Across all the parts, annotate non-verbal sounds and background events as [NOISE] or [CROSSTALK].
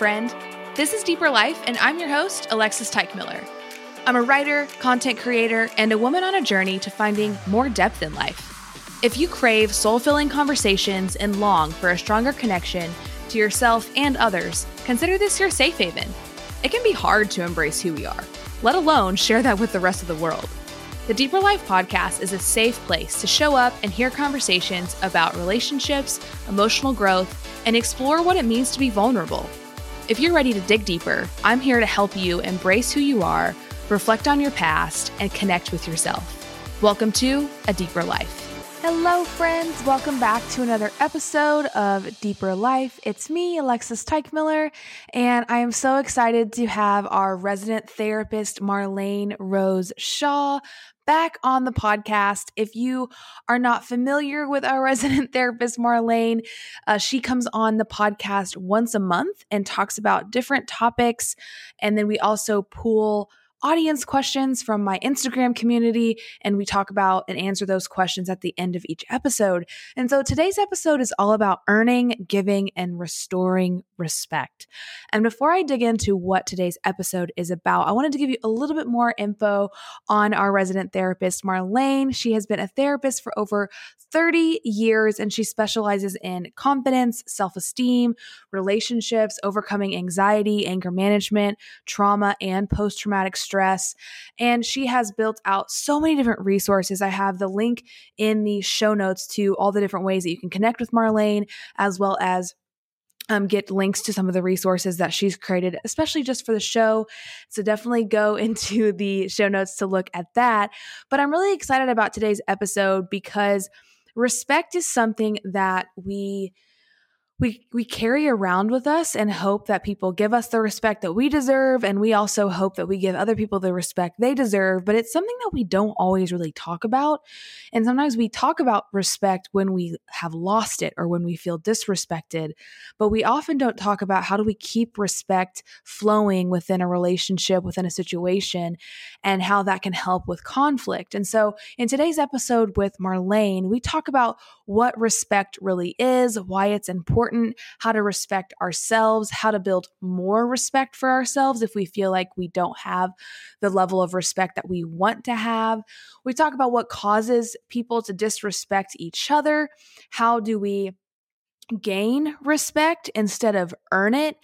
friend. This is Deeper Life, and I'm your host, Alexis Teichmiller. I'm a writer, content creator, and a woman on a journey to finding more depth in life. If you crave soul filling conversations and long for a stronger connection to yourself and others, consider this your safe haven. It can be hard to embrace who we are, let alone share that with the rest of the world. The Deeper Life podcast is a safe place to show up and hear conversations about relationships, emotional growth, and explore what it means to be vulnerable. If you're ready to dig deeper, I'm here to help you embrace who you are, reflect on your past, and connect with yourself. Welcome to A Deeper Life. Hello, friends. Welcome back to another episode of Deeper Life. It's me, Alexis Teichmiller, and I am so excited to have our resident therapist, Marlene Rose Shaw, back on the podcast. If you are not familiar with our [LAUGHS] resident therapist, Marlene, uh, she comes on the podcast once a month and talks about different topics. And then we also pool audience questions from my Instagram community, and we talk about and answer those questions at the end of each episode. And so today's episode is all about earning, giving, and restoring respect. And before I dig into what today's episode is about, I wanted to give you a little bit more info on our resident therapist, Marlene. She has been a therapist for over 30 years and she specializes in confidence, self esteem, relationships, overcoming anxiety, anger management, trauma, and post traumatic stress. And she has built out so many different resources. I have the link in the show notes to all the different ways that you can connect with Marlene, as well as um, get links to some of the resources that she's created, especially just for the show. So definitely go [LAUGHS] into the show notes to look at that. But I'm really excited about today's episode because respect is something that we we we carry around with us and hope that people give us the respect that we deserve. And we also hope that we give other people the respect they deserve. But it's something that we don't always really talk about. And sometimes we talk about respect when we have lost it or when we feel disrespected. But we often don't talk about how do we keep respect flowing within a relationship within a situation and how that can help with conflict. And so in today's episode with Marlene we talk about what respect really is why it's important important, how to respect ourselves, how to build more respect for ourselves if we feel like we don't have the level of respect that we want to have. We talk about what causes people to disrespect each other. How do we gain respect instead of earn it.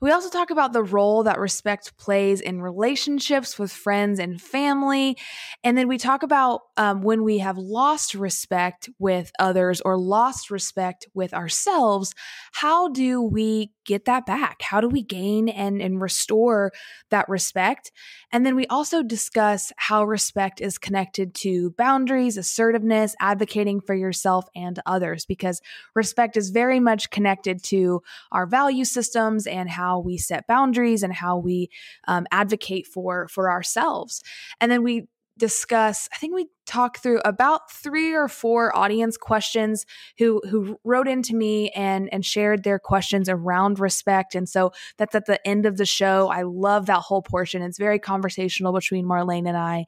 We also talk about the role that respect plays in relationships with friends and family. And then we talk about um, when we have lost respect with others or lost respect with ourselves, how do we get that back? How do we gain and, and restore that respect? And then we also discuss how respect is connected to boundaries, assertiveness, advocating for yourself and others, because respect is very much connected to our value systems and how we set boundaries and how we um, advocate for for ourselves. And then we discuss i think we talked through about three or four audience questions who who wrote into me and and shared their questions around respect. And so that's at the end of the show. I love that whole portion. It's very conversational between marlene and i.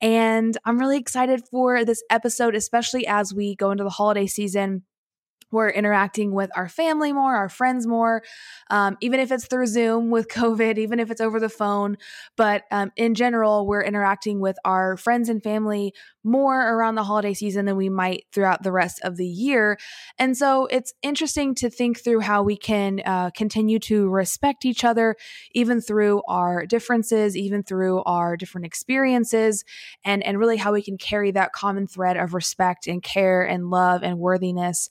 And i'm really excited for this episode especially as we go into the holiday season we're interacting with our family more, our friends more, um, even if it's through Zoom with [LAUGHS] COVID, even if it's over the phone. But um, in general, we're interacting with our friends and family more around the holiday season than we might throughout the rest of the year. And so it's interesting to think through how we can uh, continue to respect each other, even through our differences, even through our different experiences, and, and really how we can carry that common thread of respect and care and love and worthiness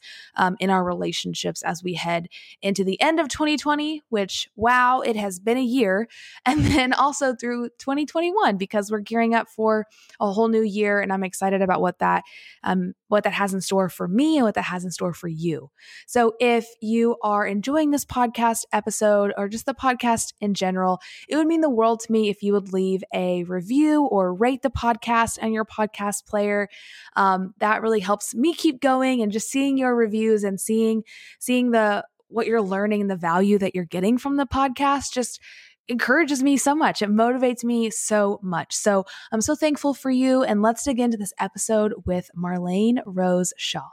in our relationships as we head into the end of 2020, which, wow, it has been a year. [LAUGHS] And then also through 2021, because we're gearing up for a whole new year. And I'm excited about what that um, what that has in store for me and what that has in store for you. So if you are enjoying this podcast episode or just the podcast in general, it would mean the world to me if you would leave a review or rate the podcast on your podcast player. Um, that really helps me keep going and just seeing your reviews and seeing seeing the what you're learning the value that you're getting from the podcast just encourages me so much. It motivates me so much. So I'm so thankful for you. And let's dig into this episode with Marlene Rose Shaw.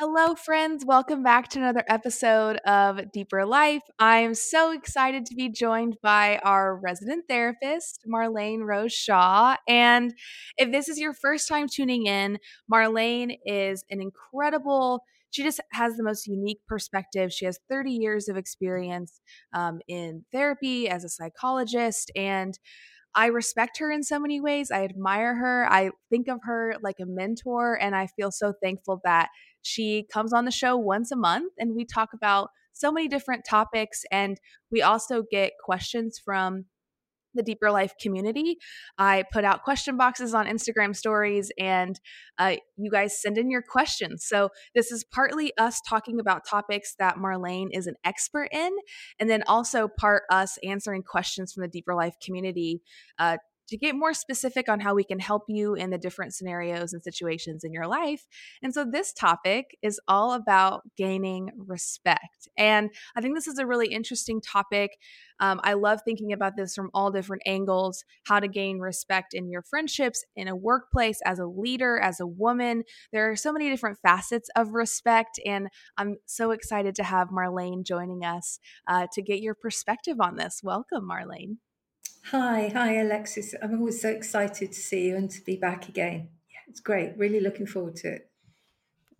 Hello, friends. Welcome back to another episode of Deeper Life. I'm so excited to be joined by our resident therapist, Marlene Rose Shaw. And if this is your first time tuning in, Marlene is an incredible she just has the most unique perspective. She has 30 years of experience um, in therapy as a psychologist, and I respect her in so many ways. I admire her. I think of her like a mentor, and I feel so thankful that she comes on the show once a month and we talk about so many different topics. And we also get questions from the Deeper Life community. I put out question boxes on Instagram stories and uh, you guys send in your questions. So, this is partly us talking about topics that Marlene is an expert in, and then also part us answering questions from the Deeper Life community uh, to get more specific on how we can help you in the different scenarios and situations in your life. And so this topic is all about gaining respect. And I think this is a really interesting topic. Um, I love thinking about this from all different angles how to gain respect in your friendships, in a workplace, as a leader, as a woman. There are so many different facets of respect. And I'm so excited to have Marlene joining us uh, to get your perspective on this. Welcome, Marlene. Hi, hi, Alexis. I'm always so excited to see you and to be back again. Yeah, it's great. Really looking forward to it.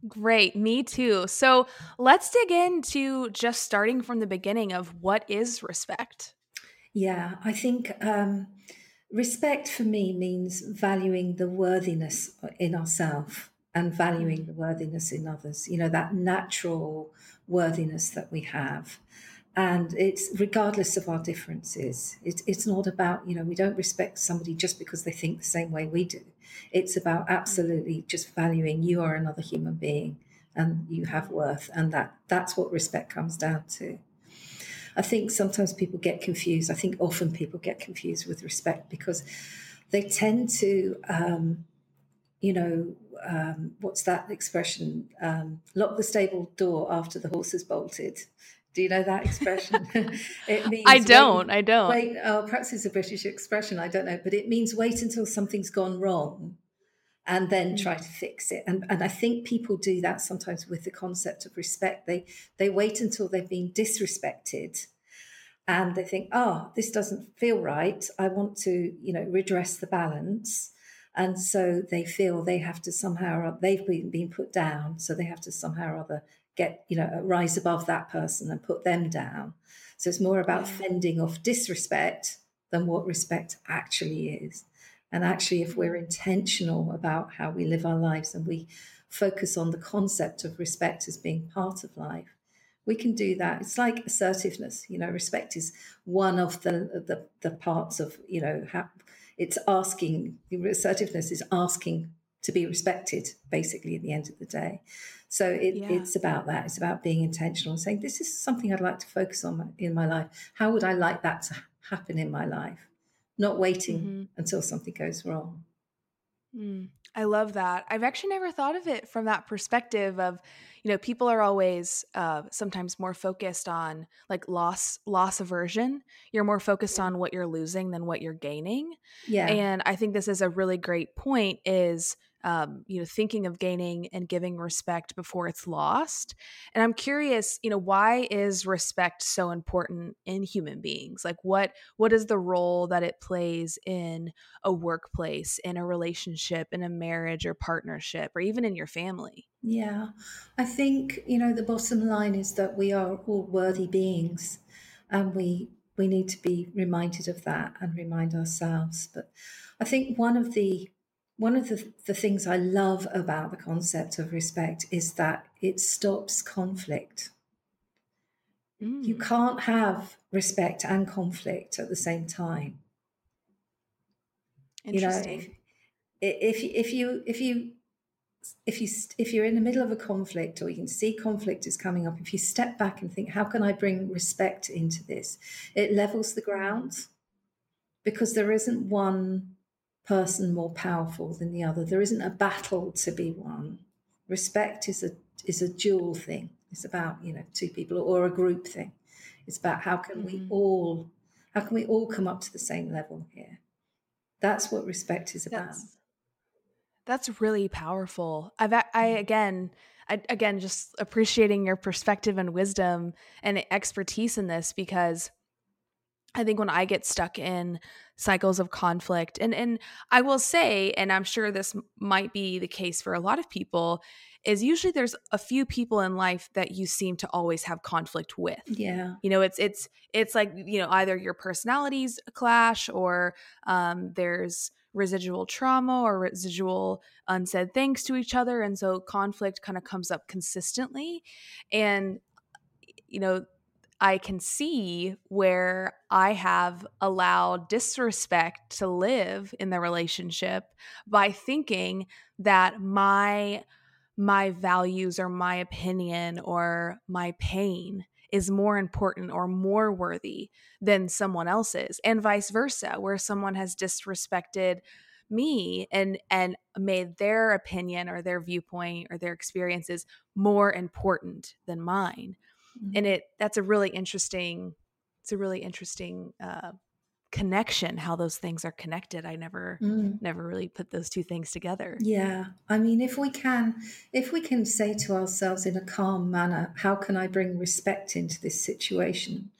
Great, me too. So let's dig into just starting from the beginning of what is respect. Yeah, I think um, respect for me means valuing the worthiness in ourselves and valuing the worthiness in others. You know, that natural worthiness that we have and it's regardless of our differences it's, it's not about you know we don't respect somebody just because they think the same way we do. It's about absolutely just valuing you are another human being and you have worth. And that that's what respect comes down to. I think sometimes people get confused. I think often people get confused with respect because they tend to um, you know um, what's that expression? Um, lock the stable door after the horse has bolted do you know that expression? [LAUGHS] it means I don't. Wait, I don't. Wait, oh, perhaps it's a British expression. I don't know, but it means wait until something's gone wrong, and then mm. try to fix it. And and I think people do that sometimes with the concept of respect. They they wait until they've been disrespected, and they think, oh, this doesn't feel right. I want to, you know, redress the balance. And so they feel they have to somehow, they've been, been put down, so they have to somehow or other get, you know, rise above that person and put them down. So it's more about fending off disrespect than what respect actually is. And actually, if we're mm. intentional about how we live our lives and we focus on the concept of respect as being part of life, we can do that. It's like assertiveness. You know, respect is one of the the, the parts of you know how it's asking. Assertiveness is asking to be respected, basically, at the end of the day. So it, yeah. it's about that. It's about being intentional and saying, this is something I'd like to focus on in my life. How would I like that to happen in my life? Not waiting mm-hmm. until something goes wrong. Mm, I love that. I've actually never thought of it from that perspective of, you know, people are always uh, sometimes more focused on like loss, loss aversion. You're more focused on what you're losing than what you're gaining. Yeah. And I think this is a really great point is um, you know, thinking of gaining and giving respect before it's lost. And I'm curious, you know, why is respect so important in human beings? Like, what what is the role that it plays in a workplace, in a relationship, in a marriage or partnership, or even in your family? Yeah, I think you know the bottom line is that we are all worthy beings, and we we need to be reminded of that and remind ourselves. But I think one of the one of the, the things I love about the concept of respect is that it stops conflict. Mm. You can't have respect and conflict at the same time. You know, if, if if you if you if you if you're in the middle of a conflict or you can see conflict is coming up, if you step back and think, how can I bring respect into this? It levels the ground because there isn't one person more powerful than the other. There isn't a battle to be won. Respect is a is a dual thing. It's about you know two people or a group thing. It's about how can mm-hmm. we all how can we all come up to the same level here. That's what respect is about. That's, That's really powerful. I've I mm-hmm. again I, again just appreciating your perspective and wisdom and expertise in this because I think when I get stuck in cycles of conflict and and I will say and I'm sure this might be the case for a lot of people is usually there's a few people in life that you seem to always have conflict with. Yeah. You know, it's it's it's like, you know, either your personalities clash or um there's residual trauma or residual unsaid things to each other and so conflict kind of comes up consistently and you know I can see where I have allowed disrespect to live in the relationship by thinking that my my values or my opinion or my pain is more important or more worthy than someone else's and vice versa where someone has disrespected me and and made their opinion or their viewpoint or their experiences more important than mine mm-hmm. and it that's a really interesting it's a really interesting uh, connection how those things are connected i never mm. never really put those two things together yeah i mean if we can if we can say to ourselves in a calm manner how can i bring respect into this situation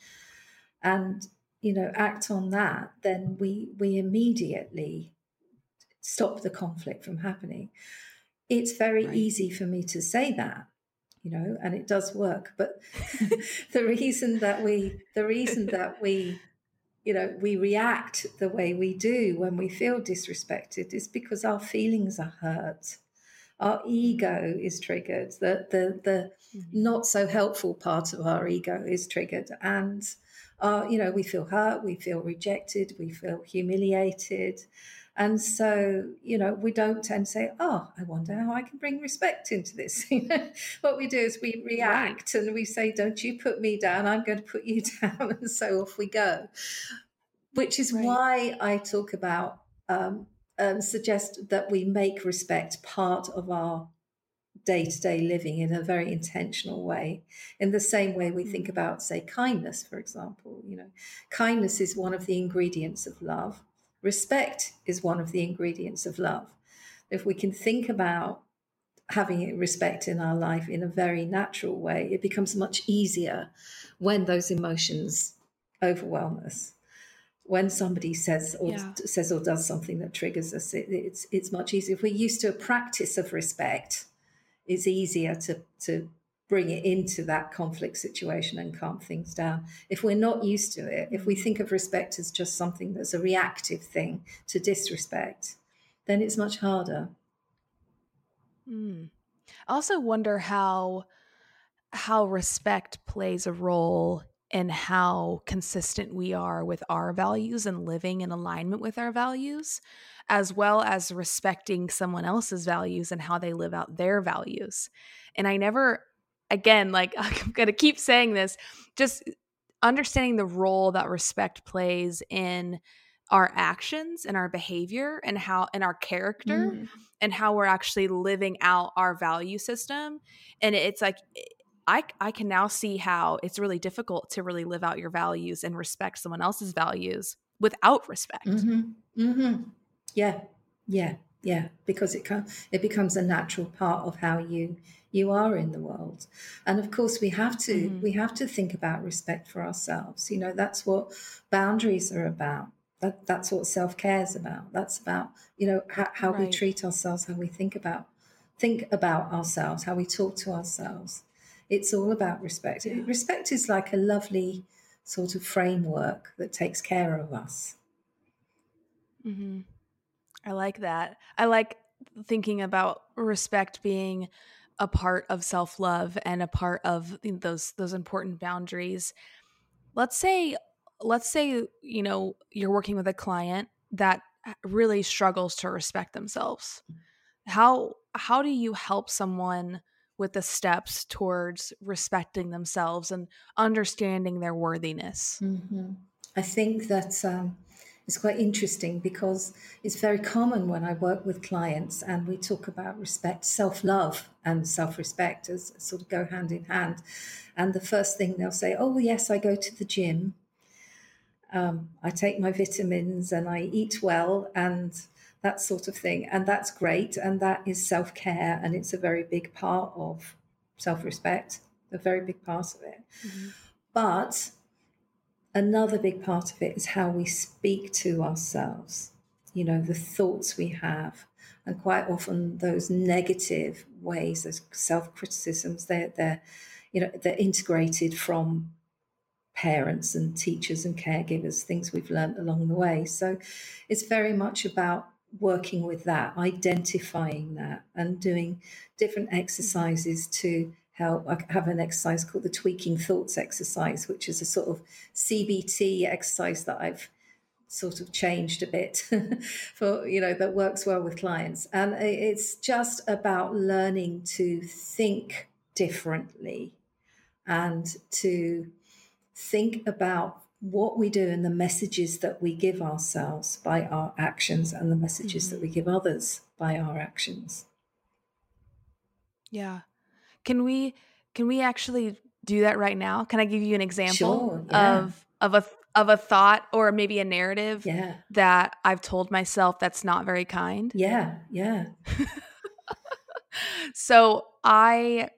and you know act on that then we we immediately stop the conflict from happening it's very right. easy for me to say that you know and it does work but [LAUGHS] [LAUGHS] the reason that we the reason that we you know we react the way we do when we feel disrespected is because our feelings are hurt. Our ego is triggered. The the the mm-hmm. not so helpful part of our ego is triggered. And uh, you know we feel hurt we feel rejected we feel humiliated and so, you know, we don't tend to say, oh, I wonder how I can bring respect into this. [LAUGHS] what we do is we react right. and we say, don't you put me down, I'm going to put you [LAUGHS] down. And so off we go. Which is right. why I talk about, um, um, suggest that we make respect part of our day to day living in a very intentional way. In the same way we think mm. about, say, kindness, for example. You know, kindness is one of the ingredients of love. Respect is one of the ingredients of love. If we can think about having respect in our life in a very natural way, it becomes much easier when those emotions overwhelm us. When somebody says or yeah. says or does something that triggers us, it, it's it's much easier. If we're used to a practice of respect, it's easier to to bring it into that conflict situation and calm things down. If we're not used to it, if we think of respect as just something that's a reactive thing to disrespect, then it's much harder. Mm. I also wonder how how respect plays a role in how consistent we are with our values and living in alignment with our values, as well as respecting someone else's values and how they live out their values. And I never again, like [LAUGHS] I'm going to keep saying this, just understanding the role that respect plays in our actions and our behavior and how and our character mm. and how we're actually living out our value system and it's like eh, I, I can now see how it's really difficult to really live out your values and respect someone else's values without respect. Mm-hmm. Mm-hmm. Yeah, yeah, yeah. Because it can, it becomes a natural part of how you you are in the world and of course we have to mm-hmm. we have to think about respect for ourselves you know that's what boundaries are about that that's what self-care is about that's about you know how, how right. we treat ourselves how we think about think about ourselves how we talk to ourselves it's all about respect yeah. respect is like a lovely sort of framework that takes care of us mm-hmm. I like that. I like thinking about respect being a part of self-love and a part of those those important boundaries. Let's say let's say you know you're working with a client that really struggles to respect themselves. How how do you help someone with the steps towards respecting themselves and understanding their worthiness? Mm-hmm. i think that um, it's quite interesting because it's very common when I work with clients and we talk about respect, self love, and self respect as sort of go hand in hand. And the first thing they'll say, Oh, yes, I go to the gym. Um, I take my vitamins and I eat well and that sort of thing. And that's great. And that is self care. And it's a very big part of self respect, a very big part of it. Mm-hmm. But another big part of it is how we speak to ourselves, you know, the thoughts we have. And quite often those negative ways, those self criticisms, they're, they're, you know, they're integrated from parents and teachers and caregivers, things we've learned along the way. So it's very much about working with that, identifying that, and doing different exercises to help. I have an exercise called the tweaking thoughts exercise, which is a sort of CBT exercise that I've sort of changed a bit [LAUGHS] for you know that works well with clients and it's just about learning to think differently and to think about what we do and the messages that we give ourselves by our actions and the messages mm-hmm. that we give others by our actions. Yeah. Can we can we actually do that right now? Can I give you an example sure, yeah. of of a of a thought or maybe a narrative yeah. that I've told myself that's not very kind? Yeah, yeah. [LAUGHS] so I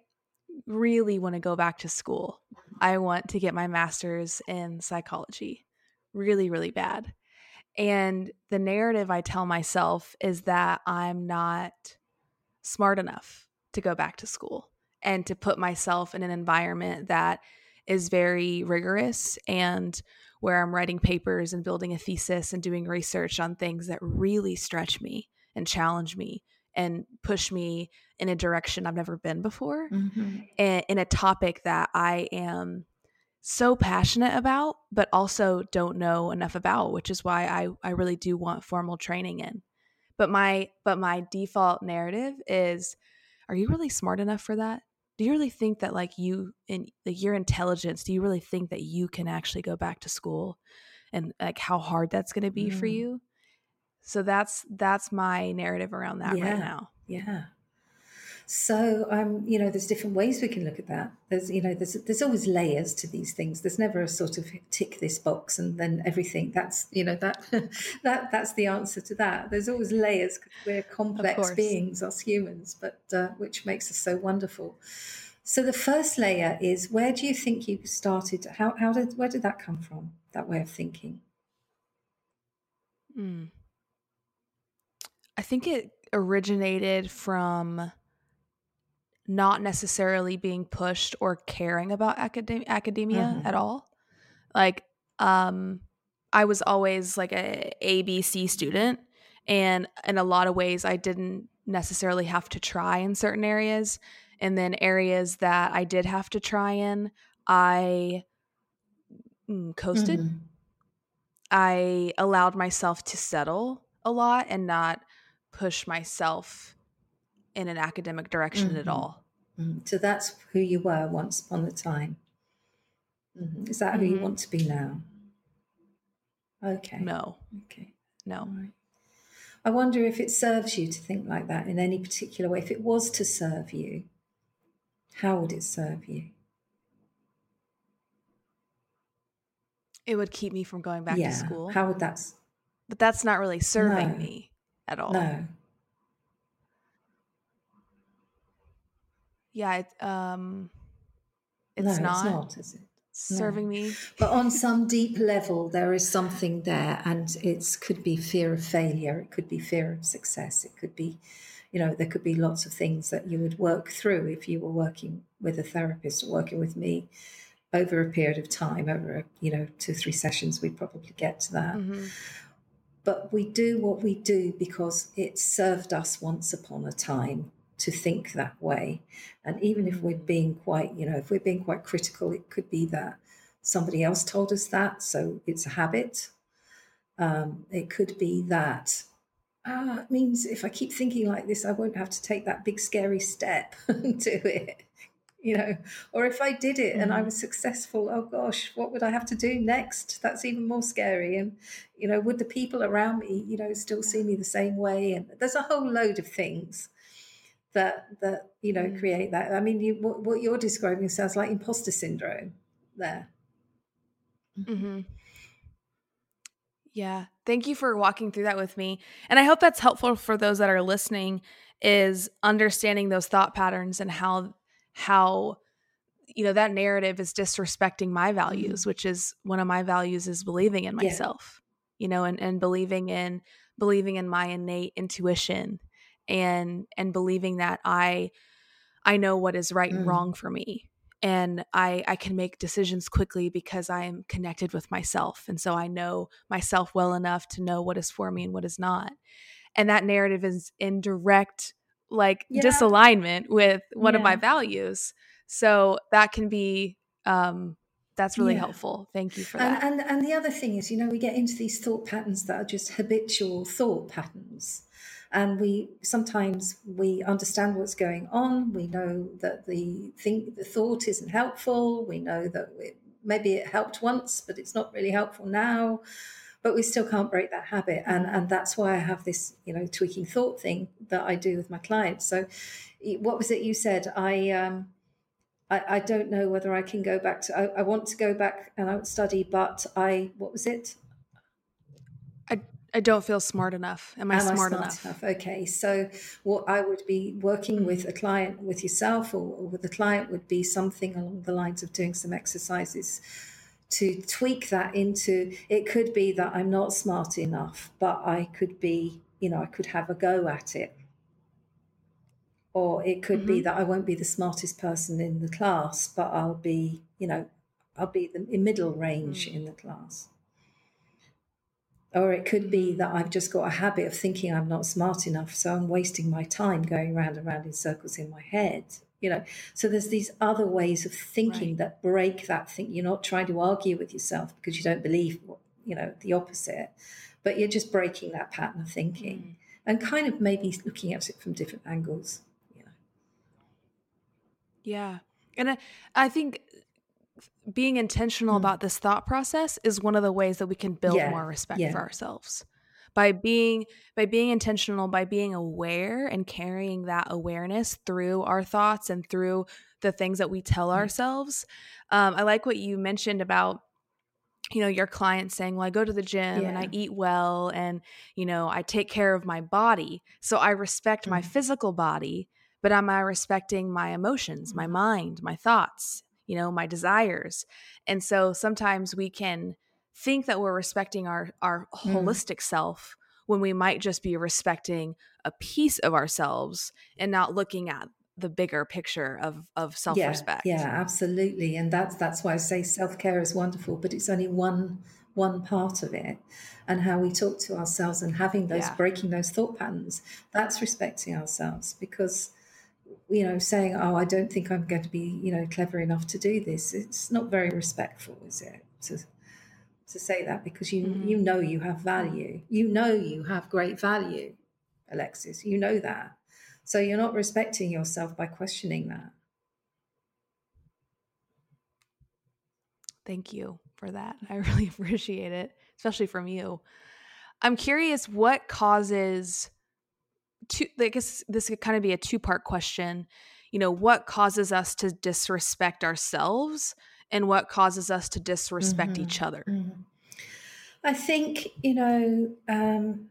really want to go back to school. I want to get my master's in psychology really, really bad. And the narrative I tell myself is that I'm not smart enough to go back to school and to put myself in an environment that is very rigorous and where I'm writing papers and building a thesis and doing research on things that really stretch me and challenge me and push me in a direction I've never been before mm-hmm. and in a topic that I am so passionate about, but also don't know enough about, which is why I, I really do want formal training in. But my but my default narrative is, are you really smart enough for that? Do you really think that like you in like your intelligence, do you really think that you can actually go back to school and like how hard that's gonna be mm. for you? So that's that's my narrative around that yeah. right now. Yeah. So um, you know, there's different ways we can look at that. There's you know, there's there's always layers to these things. There's never a sort of tick this box and then everything. That's you know that [LAUGHS] that that's the answer to that. There's always layers because we're complex beings, us humans, but uh, which makes us so wonderful. So the first layer is where do you think you started? How how did where did that come from? That way of thinking. Hmm. I think it originated from not necessarily being pushed or caring about academia mm-hmm. at all. Like, um, I was always like a ABC student, and in a lot of ways, I didn't necessarily have to try in certain areas. And then areas that I did have to try in, I mm, coasted. Mm-hmm. I allowed myself to settle a lot and not push myself in an academic direction mm-hmm. at all. Mm-hmm. So that's who you were once upon a time. Mm-hmm. Is that who you mm-hmm. want to be now? Okay. No. Okay. No. Right. I wonder if it serves you to think like that in any particular way. If it was to serve you, how would it serve you? It would keep me from going back yeah. to school. How would that? But that's not really serving no. me at all. No. Yeah, it, um, it's no, not. It's not, is it? Serving no. me. [LAUGHS] but on some deep level, there is something there, and it could be fear of failure. It could be fear of success. It could be, you know, there could be lots of things that you would work through if you were working with a therapist or working with me over a period of time, over, a, you know, two, three sessions, we'd probably get to that. Mm-hmm but we do what we do because it served us once upon a time to think that way. And even if we're being quite, you know, if we're being quite critical, it could be that somebody else told us that, so it's a habit. Um, it could be that ah, it means if I keep thinking like this, I won't have to take that big scary step [LAUGHS] to it you know or if i did it mm-hmm. and i mm-hmm. was successful oh gosh what would i have to do next that's even more scary and you know would the people around me you know still see me the same way and there's a whole load of things that that you know mm-hmm. create that i mean you what, what, you're describing sounds like imposter syndrome there mm-hmm. Yeah. Thank you for walking through that with me. And I hope that's helpful for those that are listening is understanding those thought patterns and how how you know that narrative is disrespecting my values, mm-hmm. which is one of my values is believing in myself. Yeah. You know, and and believing in believing in my innate intuition and and believing that I I know what is right mm. and wrong for me and I I can make decisions quickly because I am connected with myself and so I know myself well enough to know what is for me and what is not. And that narrative is in direct like yeah. disalignment with one yeah. of my values. So that can be um that's really yeah. helpful. Thank you for that. And, and and the other thing is, you know, we get into these thought patterns that are just habitual thought patterns and we sometimes we understand what's going on. We know that the think the thought isn't helpful. We know that it, maybe it helped once but it's not really helpful now. But we still can't break that habit. And and that's why i have this you know tweaking thought thing that i do with my clients. So what was it you said? I um I, I don't know whether I can go back to. I, I want to go back and I would study, but I what was it? I don't feel smart enough. Am I, Am smart, I smart enough? enough? Okay. So, what I would be working with a client, with yourself, or, or with the client, would be something along the lines of doing some exercises to tweak that into it could be that I'm not smart enough, but I could be, you know, I could have a go at it. Or it could mm-hmm. be that I won't be the smartest person in the class, but I'll be, you know, I'll be the middle range mm-hmm. in the class. Or it could be that I've just got a habit of thinking I'm not smart enough, so I'm wasting my time going round and round in circles in my head. You know, so there's these other ways of thinking right. that break that thing. You're not trying to argue with yourself because you don't believe, you know, the opposite, but you're just breaking that pattern of thinking mm. and kind of maybe looking at it from different angles. You know. Yeah, and I, I think being intentional mm. about this thought process is one of the ways that we can build yeah. more respect yeah. for ourselves by being by being intentional by being aware and carrying that awareness through our thoughts and through the things that we tell mm. ourselves um, i like what you mentioned about you know your client saying well i go to the gym yeah. and i eat well and you know i take care of my body so i respect mm. my physical body but am i respecting my emotions my mm-hmm. mind my thoughts you know, my desires. And so sometimes we can think that we're respecting our our mm. holistic self when we might just be respecting a piece of ourselves and not looking at the bigger picture of of self-respect. Yeah, yeah, absolutely. And that's that's why I say self-care is wonderful, but it's only one one part of it. And how we talk to ourselves and having those yeah. breaking those thought patterns, that's respecting ourselves because you know, saying, "Oh, I don't think I'm going to be, you know, clever enough to do this." It's not very respectful, is it? To to say that because you mm-hmm. you know you have value, you know you have great value, Alexis. You know that, so you're not respecting yourself by questioning that. Thank you for that. [LAUGHS] I really appreciate it, especially from you. I'm curious what causes two i guess this could kind of be a two part question you know what causes us to disrespect ourselves and what causes us to disrespect mm-hmm. each other mm-hmm. i think you know um,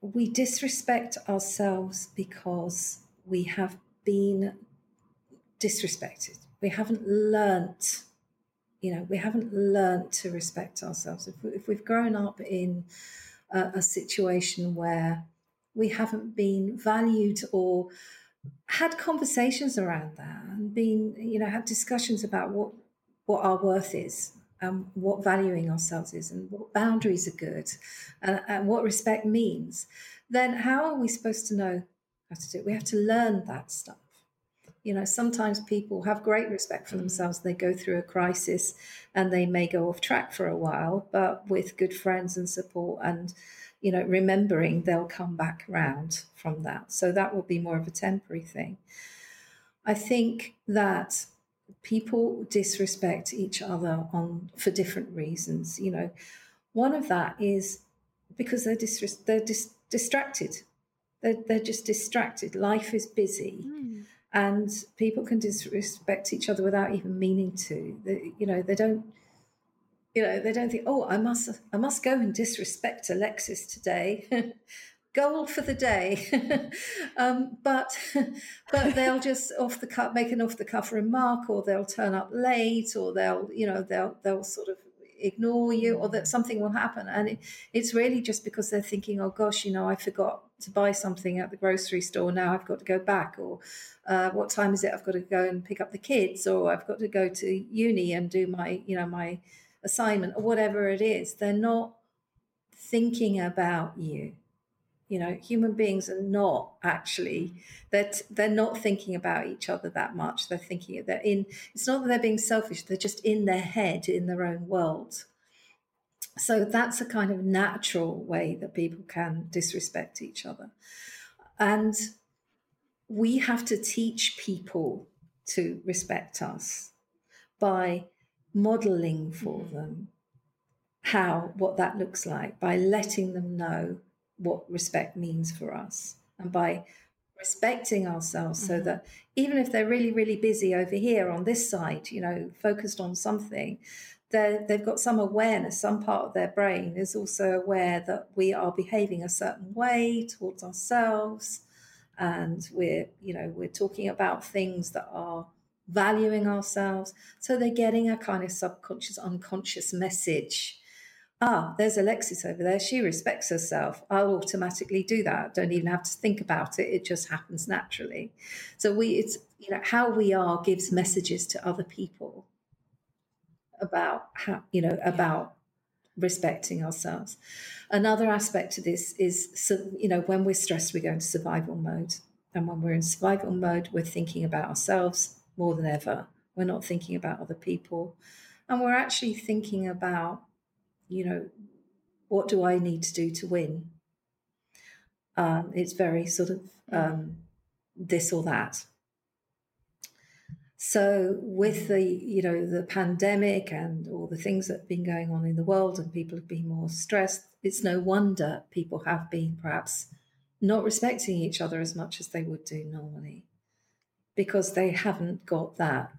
we disrespect ourselves because we have been disrespected we haven't learnt you know we haven't learnt to respect ourselves if, we, if we've grown up in a, a situation where we haven't been valued or had conversations around that and been, you know, had discussions about what what our worth is and what valuing ourselves is and what boundaries are good and, and what respect means, then how are we supposed to know how to do it? We have to learn that stuff. You know, sometimes people have great respect for mm. themselves. They go through a crisis and they may go off track for a while, but with good friends and support and you know, remembering they'll come back round from that. So that will be more of a temporary thing. I think that people disrespect each other on for different reasons. You know, one of that is because they're dis- they're dis- distracted. They're, they're just distracted. Life is busy. Mm. And people can disrespect each other without even meaning to. They, you know, they don't you know they don't think oh i must i must go and disrespect alexis today. [LAUGHS] Goal for the day. [LAUGHS] Um, but [LAUGHS] but they'll just off the cuff make an off the cuff remark or they'll turn up late or they'll you know they'll they'll sort of ignore you or that something will happen. And it, it's really just because they're thinking oh gosh you know i forgot to buy something at the grocery store. Now i've got to go back or uh, what time is it? I've got to go and pick up the kids or i've got to go to uni and do my you know my assignment or whatever it is they're not thinking about you. You know human beings are not actually that they're, they're not thinking about each other that much. They're thinking they're in it's not that they're being selfish they're just in their head in their own world. So that's a kind of natural way that people can disrespect each other. And we have to teach people to respect us by modeling for mm-hmm. them how what that looks like by letting them know what respect means for us and by respecting ourselves mm-hmm. so that even if they're really really busy over here on this side you know focused on something they've got some awareness some part of their brain is also aware that we are behaving a certain way towards ourselves and we're you know we're talking about things that are valuing ourselves so they're getting a kind of subconscious unconscious message ah, there's Alexis over there. She respects herself. I'll automatically do that. Don't even have to think about it. It just happens naturally. So we, it's you know how we are gives messages to other people about how you know about respecting ourselves. Another aspect to this is so you know when we're stressed, we go into survival mode, and when we're in survival mode, we're thinking about ourselves more than ever. We're not thinking about other people, and we're actually thinking about you know, what do I need to do to win? Um, it's very sort of um, this or that. So with the you know the pandemic and all the things that have been going on in the world and people have been more stressed, it's no wonder people have been perhaps not respecting each other as much as they would do normally because they haven't got that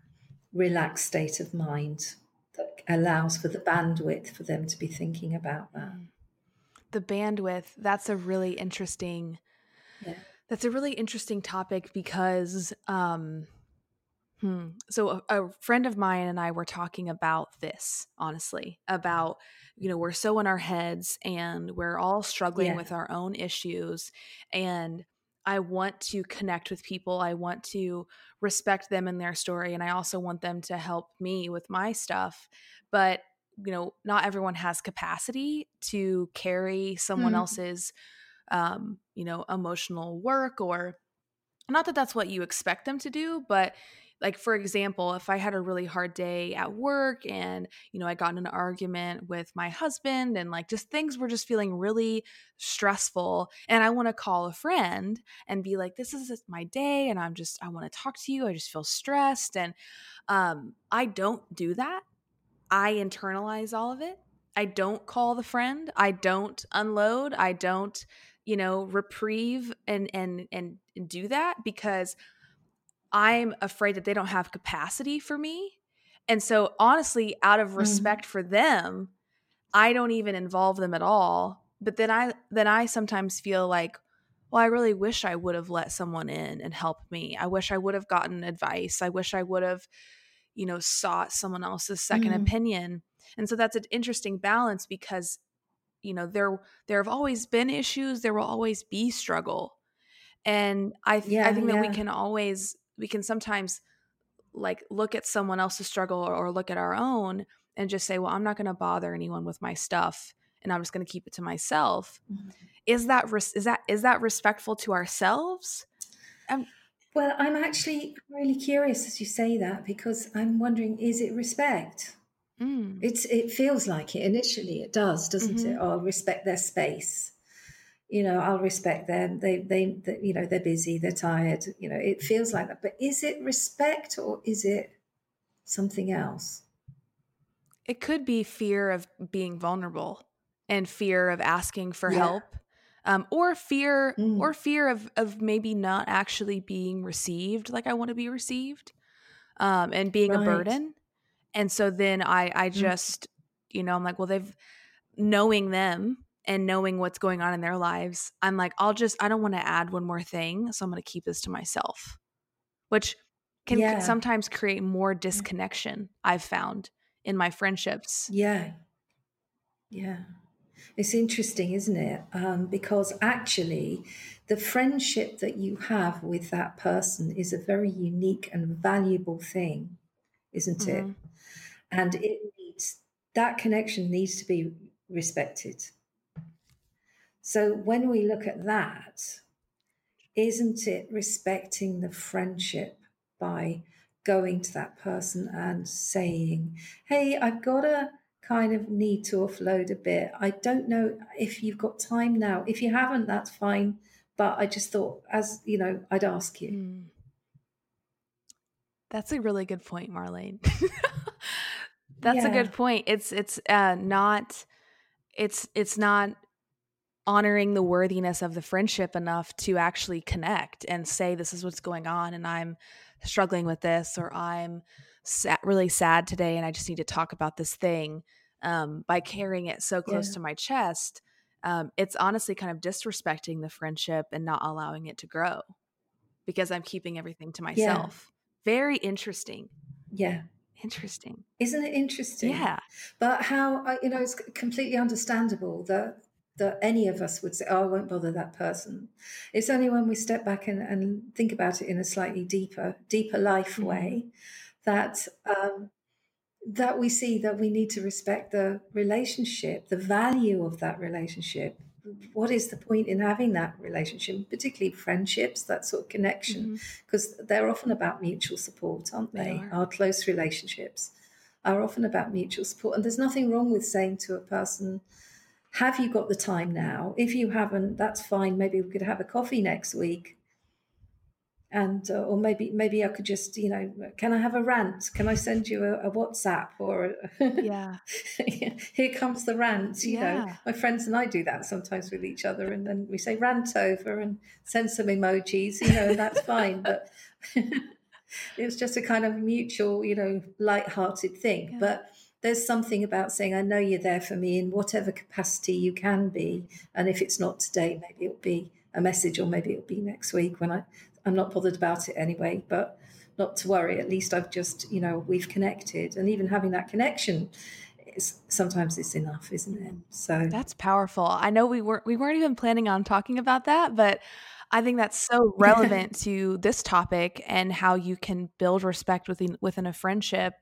relaxed state of mind that allows for the bandwidth for them to be thinking about that. Mm. The bandwidth, that's a really interesting yeah. that's a really interesting topic because um hmm, so a, a friend of mine and I were talking about this, honestly, about you know, we're so in our heads and we're all struggling yeah. with our own issues and I want to connect with people. I want to respect them and their story. And I also want them to help me with my stuff but you know not everyone has capacity to carry someone mm else's um you know emotional work or not that that's what you expect them to do but like for example if i had a really hard day at work and you know i got in an argument with my husband and like just things were just feeling really stressful and i want to call a friend and be like this is my day and i'm just i want to talk to you i just feel stressed and um i don't do that I internalize all of it. I don't call the friend. I don't unload. I don't, you know, reprieve and and and, do that because I'm afraid that they don't have capacity for me. And so honestly, out of mm-hmm. respect mm-hmm. for them, I don't even involve them at all. But then I then I sometimes feel like, well, I really wish I would have let someone in and helped me. I wish I would have gotten advice. I wish I would have you know sought someone else's 2nd mm opinion and so that's an interesting balance because you know there there have always been issues there will always be struggle and i th- yeah, i think that yeah. we can always we can sometimes like look at someone else's struggle or, or look at our own and just say well i'm not going to bother anyone with my stuff and i'm just going to keep it to myself mm-hmm. is that res- is that is that respectful to ourselves I'm, well, I'm actually really curious as you say that because I'm wondering is it respect? Mm. It's it feels like it initially. It does, doesn't mm-hmm. it? Oh, I'll respect their space. You know, I'll respect them. They, they, they, you know, they're busy. They're tired. You know, it feels like that. But is it respect or is it something else? It could be fear of being vulnerable and fear of asking for yeah. help um, or fear mm. or fear of of maybe not actually being received like I want to be received, um, and being right. a burden. And so then I I mm. just you know, I'm like, well, they've knowing them and knowing what's going on in their lives, I'm like, I'll just, I don't want to add one more thing. So I'm going to keep this to myself, which can yeah. sometimes create more disconnection, I've found in my friendships. Yeah. Yeah. It's interesting, isn't it? Um, because actually, the friendship that you have with that person is a very unique and valuable thing, isn't mm-hmm. it? And it needs that connection needs to be respected. So when we look at that, isn't it respecting the friendship by going to that person and saying, Hey, I've got a kind of need to offload a bit. I don't know if you've got time now. If you haven't, that's fine. But I just thought, as you know, I'd ask you. Mm. That's a really good point, Marlene. [LAUGHS] that's yeah. a good point. It's it's uh, not it's it's not honoring the worthiness of the friendship enough to actually connect and say this is what's going on and i'm struggling with this or i'm really sad today and i just need to talk about this thing um, by carrying it so close yeah. to my chest um, it's honestly kind of disrespecting the friendship and not allowing it to grow because i'm keeping everything to myself. Yeah. very interesting. Yeah. Interesting. Isn't it interesting? Yeah. But how uh, you know it's completely understandable that that any of us would say, oh, I won't bother that person. It's only when we step back and, and think about it in a slightly deeper, deeper life mm-hmm. way that um, that we see that we need to respect the relationship, the value of that relationship. What is the point in having that relationship, particularly friendships, that sort of connection? Because mm-hmm. they're often about mutual support, aren't they? they Our close relationships are often about mutual support. And there's nothing wrong with saying to a person, have you got the time now? If you haven't, that's fine. Maybe we could have a coffee next week. And uh, or maybe maybe I could just you know can I have a rant? Can I send you a, a WhatsApp or a [LAUGHS] yeah? here comes the rant. You yeah. know, my friends and I do that sometimes with each other, and then we say rant over and send some emojis. You know, and that's fine. But [LAUGHS] it's just a kind of mutual, you know, light-hearted thing. Yeah. But there's something about saying, I know you're there for me in whatever capacity you can be. And if it's not today, maybe it'll be a message or maybe it'll be next week when I, I'm not bothered about it anyway. But not to worry, at least I've just, you know, we've connected. And even having that connection is sometimes it's enough, isn't it? So that's powerful. I know we weren't we weren't even planning on talking about that, but I think that's so [LAUGHS] relevant to this topic and how you can build respect within within a friendship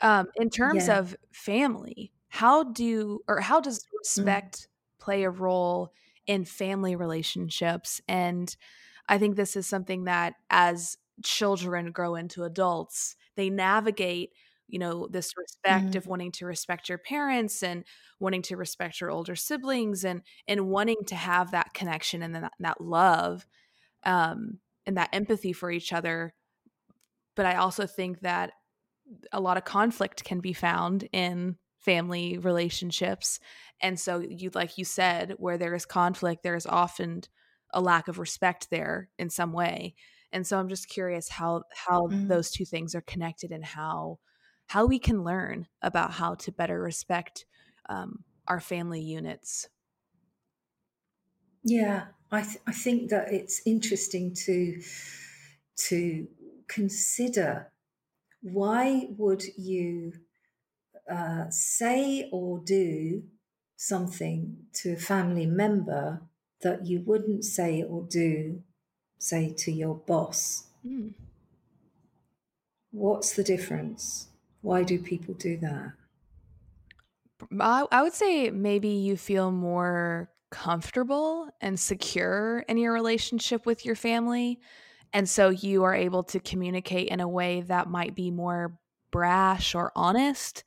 um, in terms yeah. of family, how do or how does mm. respect mm. play a role in family relationships? And I think this is something that as children grow into adults, they navigate you know this respect mm. of wanting to respect your parents and wanting to respect your older siblings and and wanting to have that connection and that, that love um and that empathy for each other but i also think that a lot of conflict can be found in family relationships. And so you like you said where there is conflict there is often a lack of respect there in some way. And so i'm just curious how how mm. those two things are connected and how how we can learn about how to better respect um, our family units. Yeah I, th- I think that it's interesting to to consider why would you uh, say or do something to a family member that you wouldn't say or do, say, to your boss? Mm. What's the difference? Why do people do that? I would say maybe you feel more comfortable and secure in your relationship with your family and so you are able to communicate in a way that might be more brash or honest.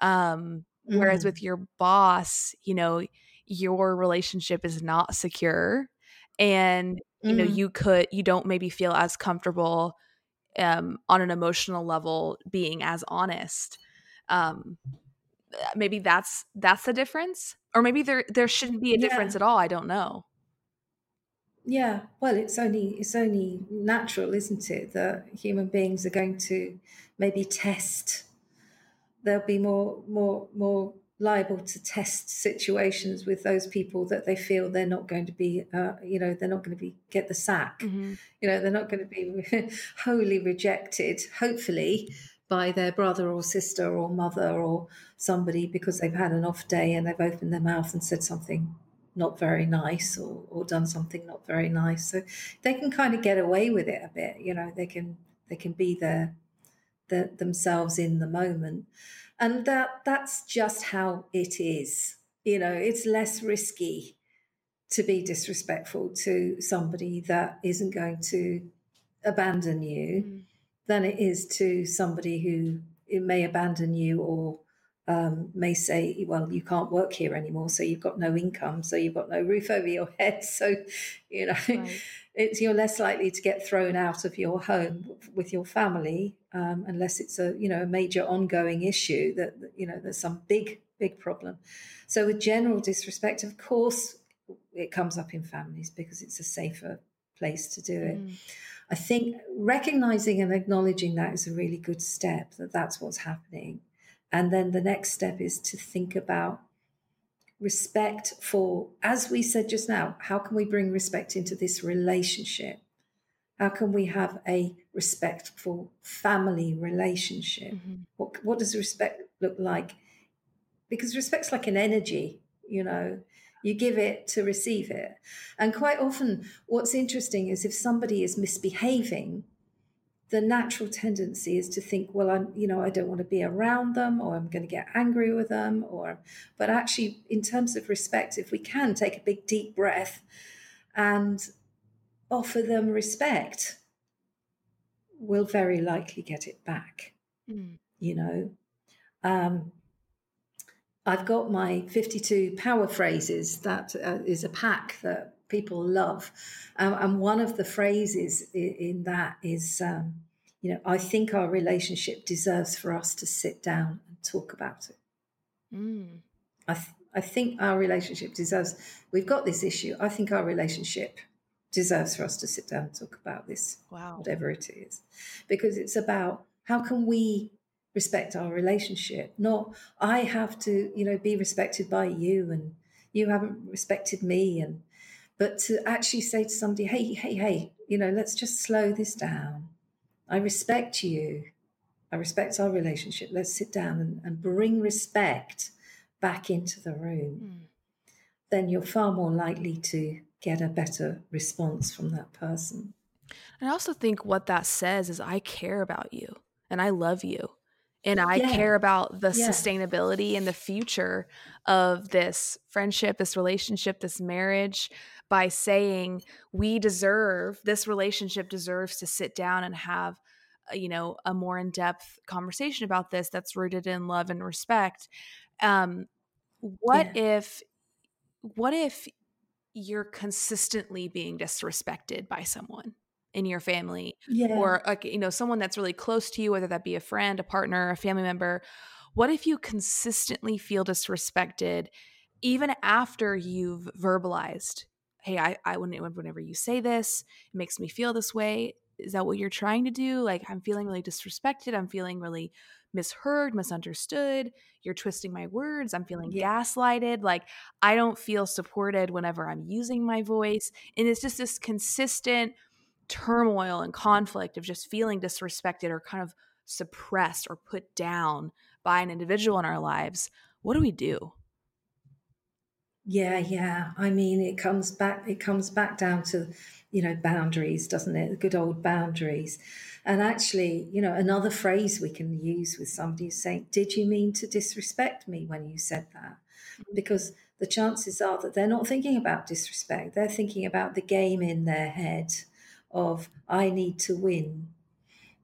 Um, mm. Whereas with your boss, you know, your relationship is not secure. And, you mm. know, you could, you don't maybe feel as comfortable um, on an emotional level being as honest. Um, maybe that's that's the difference or maybe there there shouldn't be a difference yeah. at all i don't know yeah, well, it's only it's only natural, isn't it, that human beings are going to maybe test. They'll be more more more liable to test situations with those people that they feel they're not going to be uh, you know they're not going to be get the sack mm-hmm. you know they're not going to be [LAUGHS] wholly rejected hopefully by their brother or sister or mother or somebody because they've had an off day and they've opened their mouth and said something not very nice or, or done something not very nice. So they can kind of get away with it a bit you know they can they can be their, their themselves in the moment. And that that's just how it is. You know it's less risky to be disrespectful to somebody that isn't going to abandon you mm. than it is to somebody who it may abandon you or um, may say, well, you can't work here anymore, so you've got no income, so you've got no roof over your [LAUGHS] head, so you know, right. it's you're less likely to get thrown out of your home with your family um, unless it's a you know a major ongoing issue that you know there's some big big problem. So with general disrespect, of course, it comes up in families because it's a safer place to do it. Mm. I think recognizing and acknowledging that is a really good step. That that's what's happening and then the next step is to think about respect for, as we said just now, how can we bring respect into this relationship? How can we have a respectful family relationship? Mm-hmm. What, what does respect look like? Because respect's like an energy, you know, you give it to receive it. And quite often, what's interesting is if somebody is misbehaving, the natural tendency is to think, well, I'm, you know, I don't want to be around them or I'm going to get angry with them or, but actually, in terms of respect, if we can take a big deep breath and offer them respect, we'll very likely get it back. Mm. You know, um, I've got my 52 power phrases That uh, is a pack that people love. Um, and one of the phrases in, in that is, um, you know, I think our relationship deserves for us to sit down and talk about it. Mm. I, th- I think our relationship deserves, we've got this issue. I think our relationship deserves for us to sit down and talk about this, wow. whatever it is. Because it's about how can we respect our relationship, not I have to, you know, be respected by you and you haven't respected me and but to actually say to somebody, hey, hey, hey, you know, let's just slow this down. I respect you. I respect our relationship. Let's sit down and, and bring respect back into the room. Mm. Then you're far more likely to get a better response from that person. I also think what that says is I care about you and I love you and I yeah. care about the yeah. sustainability and the future of this friendship, this relationship, this marriage by saying we deserve this relationship deserves to sit down and have uh, you know a more in-depth conversation about this that's rooted in love and respect um what yeah. if what if you're consistently being disrespected by someone in your family yeah. or like you know someone that's really close to you whether that be a friend a partner a family member what if you consistently feel disrespected even after you've verbalized hey i i whenever you say this it makes me feel this way is that what you're trying to do? Like i'm feeling really disrespected i'm feeling really misheard misunderstood you're twisting my words i'm feeling yeah. gaslighted like i don't feel supported whenever i'm using my voice and it's just this consistent turmoil and conflict of just feeling disrespected or kind of suppressed or put down by an individual in our lives. What do we do yeah, yeah. I mean, it comes back. It comes back down to, you know, boundaries, doesn't it? The good old boundaries. And actually, you know, another phrase we can use with somebody is saying, "Did you mean to disrespect me when you said that?" Mm-hmm. Because the chances are that they're not thinking about disrespect. They're thinking about the game in their head of "I need to win."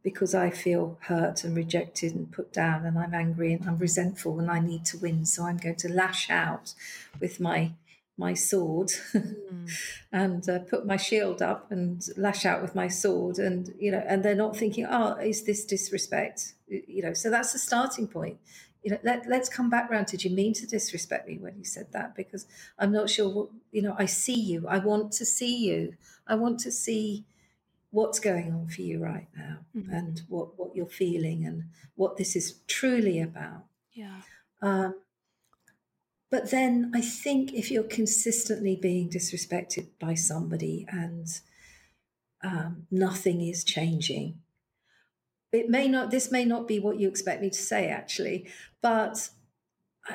Because I feel hurt and rejected and put down, and I'm angry and I'm resentful, and I need to win. So I'm going to lash out with my my sword mm. [LAUGHS] and uh, put my shield up and lash out with my sword and you know and they're not thinking oh is this disrespect? You know so that's the starting point. You know let, let's come back round. Did you mean to disrespect me when you said that? Because i'm not sure what you know i see you. I want to see you. I want to see what's going on for you right now mm-hmm. and what, what you're feeling and what this is truly about. Yeah. Um, but then I think if you're consistently being disrespected by somebody and um, nothing is changing, it may not, this may not be what you expect me to say actually, but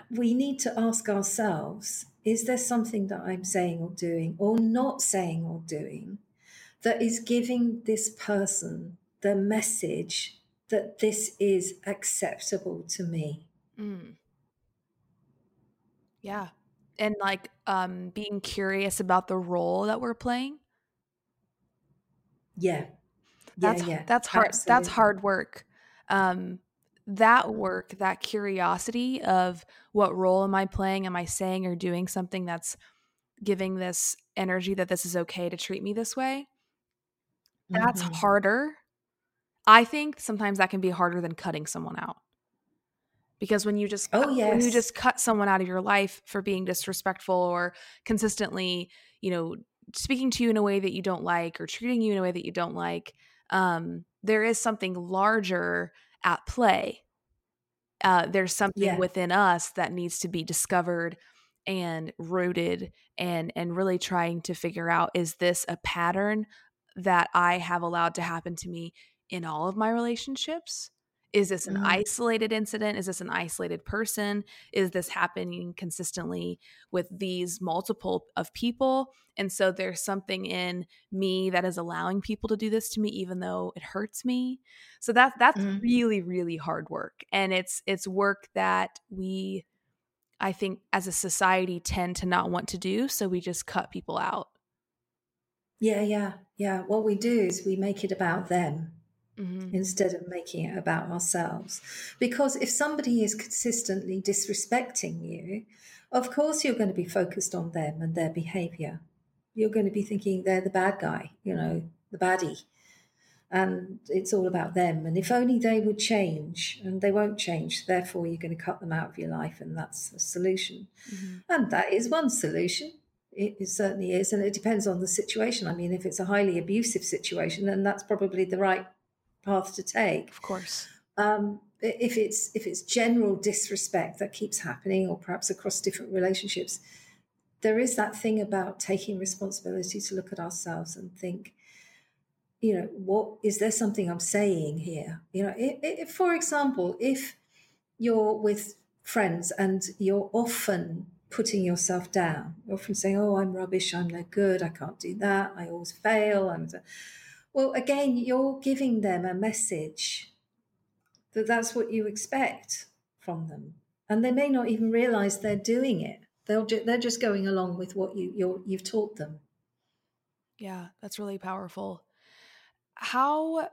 we need to ask ourselves is there something that I'm saying or doing or not saying or doing that is giving this person the message that this is acceptable to me? Mm. Yeah. And like um being curious about the role that we're playing. Yeah. That's yeah, yeah. that's hard Absolutely. that's hard work. Um that work, that curiosity of what role am I playing? Am I saying or doing something that's giving this energy that this is okay to treat me this way? That's mm-hmm. harder. I think sometimes that can be harder than cutting someone out because when you just oh yes. when you just cut someone out of your life for being disrespectful or consistently you know speaking to you in a way that you don't like or treating you in a way that you don't like um, there is something larger at play uh, there's something yeah. within us that needs to be discovered and rooted and and really trying to figure out is this a pattern that i have allowed to happen to me in all of my relationships is this an mm. isolated incident? Is this an isolated person? Is this happening consistently with these multiple of people? And so there's something in me that is allowing people to do this to me even though it hurts me. So that that's mm. really really hard work. And it's it's work that we I think as a society tend to not want to do, so we just cut people out. Yeah, yeah. Yeah, what we do is we make it about them Mm-hmm. instead of making it about ourselves. Because if somebody is consistently disrespecting you, of course you're going to be focused on them and their behavior. You're going to be thinking they're the bad guy, you know, the baddie. And it's all about them. And if only they would change, and they won't change, therefore you're going to cut them out of your life, and that's a solution. Mm-hmm. And that is one solution. It, it certainly is. And it depends on the situation. I mean, if it's a highly abusive situation, then that's probably the right path to take. Of course. Um, if it's if it's general disrespect that keeps happening, or perhaps across different relationships, there is that thing about taking responsibility to look at ourselves and think, you know, what is there something I'm saying here? You know, if, for example, if you're with friends and you're often putting yourself down, you're often saying, "Oh, I'm rubbish. I'm no good. I can't do that. I always fail." I'm well, again, you're giving them a message that that's what you expect from them. And they may not even realize they're doing it. They'll ju- they're just going along with what you you're, you've taught them. Yeah, that's really powerful. How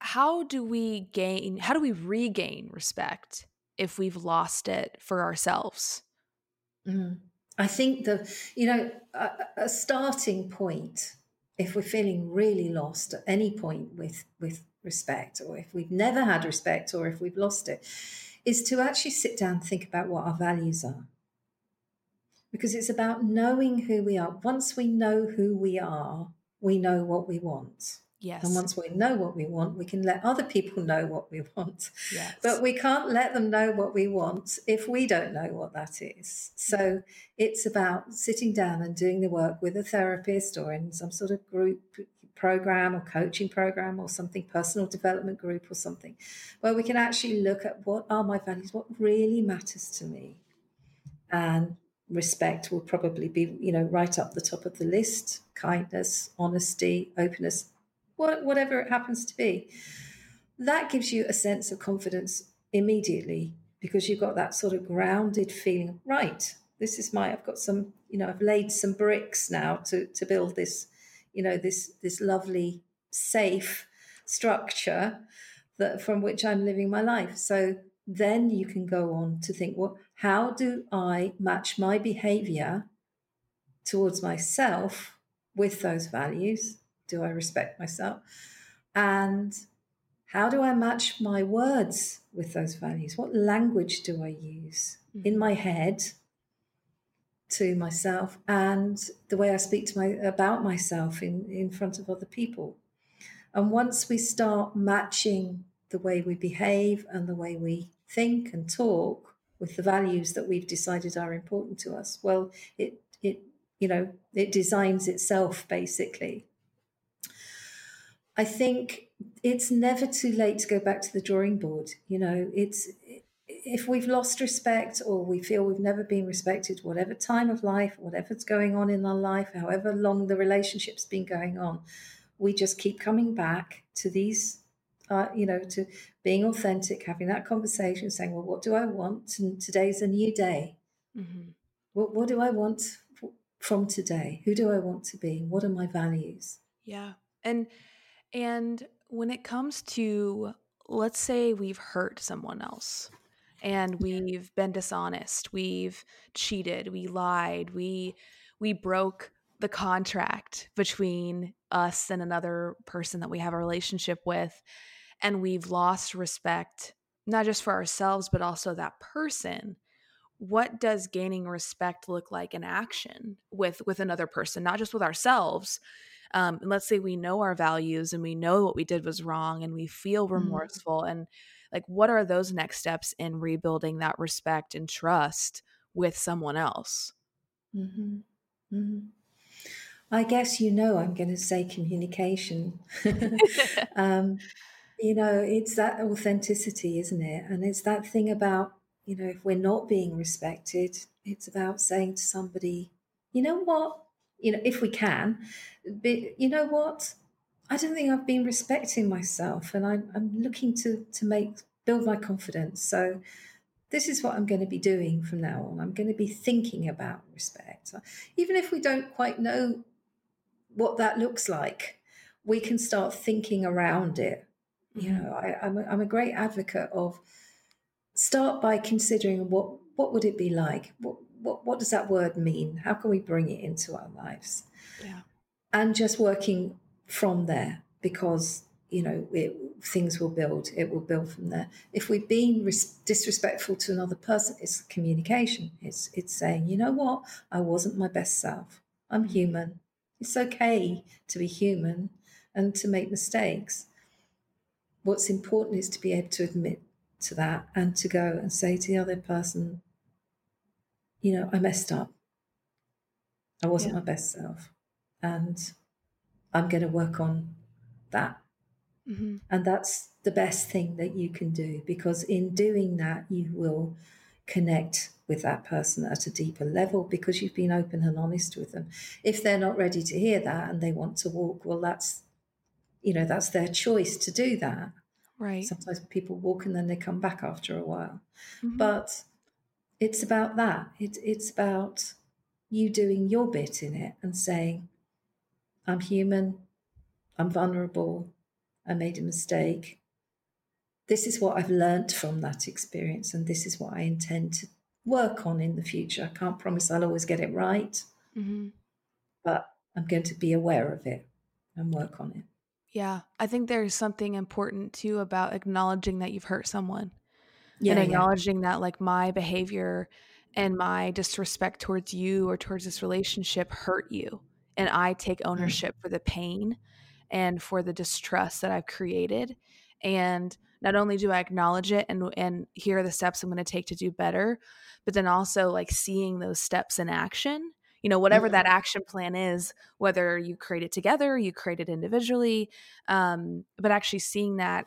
how do we gain how do we regain respect if we've lost it for ourselves? Mm. I think the you know a, a starting point if we're feeling really lost at any point with with respect or if we've never had respect or if we've lost it is to actually sit down and think about what our values are. Because it's about knowing who we are. Once we know who we are we know what we want Yes. And once we know what we want, we can let other people know what we [LAUGHS] want. Yes. But we can't let them know what we want if we don't know what that is. So it's about sitting down and doing the work with a therapist or in some sort of group program or coaching program or something, personal development group or something, where we can actually look at what are my values, what really matters to me. And respect will probably be, you know, right up the top of the list kindness, honesty, openness whatever it happens to be. That gives you a sense of confidence immediately because you've got that sort of grounded feeling. Right, this is my. I've got some. You know, I've laid some bricks now to to build this. You know, this this lovely safe structure that from which I'm living my life. So then you can go on to think, well, how do I match my behavior towards myself with those values? Do I respect myself? And how do I match my words with those values? What language do I use mm-hmm. in my head to myself and the way I speak to my about myself in, in front of other people? And once we start matching the way we behave and the way we think and talk with the values that we've decided are important to us. Well, it it you know it designs itself basically. I think it's never too late to go back to the drawing board. You know, it's if we've lost respect or we feel we've never been respected, whatever time of life, whatever's going on in our life, however long the relationship's been going on, we just keep coming back to these, uh, you know, to being authentic, having that conversation, saying, well, what do I want? And today's a new day. Mm-hmm. What, what do I want from today? Who do I want to be? What are my values? Yeah. And, and when it comes to, let's say we've hurt someone else, and we've been dishonest we've cheated we lied we we broke the contract between us and another person that we have a relationship with and we've lost respect not just for ourselves but also that person what does gaining respect look like in action with with another person? Not just with ourselves um, and let's say we know our values and we know what we did was wrong and we feel mm-hmm. remorseful mm. and like what are those next steps in rebuilding that respect and trust with someone else mm-hmm. Mm-hmm. i guess you know i'm going to say communication [LAUGHS] [LAUGHS] um, you know it's that authenticity isn't it and it's that thing about you know if we're not being respected it's about saying to somebody you know what you know if we can but you know what I don't think I've been respecting myself, and I'm, I'm looking to to make build my confidence. So this is what I'm going to be doing from now on. I'm going to be thinking about respect, even if we don't quite know what that looks like. We can start thinking around it. You mm-hmm. know, I, am a, I'm a great advocate of start by considering what what would it be like. What what what does that word mean? How can we bring it into our lives? Yeah. And just working from there because you know it, things will build it will build from there if we've been res- disrespectful to another person it's communication it's it's saying you know what i wasn't my best self i'm human it's okay to be human and to make mistakes what's important is to be able to admit to that and to go and say to the other person you know i messed up i wasn't yeah. my best self and I'm going to work on that. Mm-hmm. And that's the best thing that you can do because in doing that, you will connect with that person at a deeper level because you've been open and honest with them. If they're not ready to hear that and they want to walk, well, that's, you know, that's their choice to do that. Right. Sometimes people walk and then they come back after a while. Mm-hmm. But it's about that. It, it's about you doing your bit in it and saying, I'm human. I'm vulnerable. I made a mistake. This is what I've learnt from that experience, and this is what I intend to work on in the future. I can't promise I'll always get it right, mm-hmm. but I'm going to be aware of it and work on it. Yeah, I think there's something important too about acknowledging that you've hurt someone yeah, and acknowledging yeah. that, like, my behavior and my disrespect towards you or towards this relationship hurt you and I take mm. ownership mm. for the pain and for the distrust that I've created. And not only do I acknowledge it and and here are the steps I'm going to take to do better, but then also like seeing those steps in action. You know, whatever mm-hmm. that action plan is, whether you create it together, you create it individually, um, but actually seeing that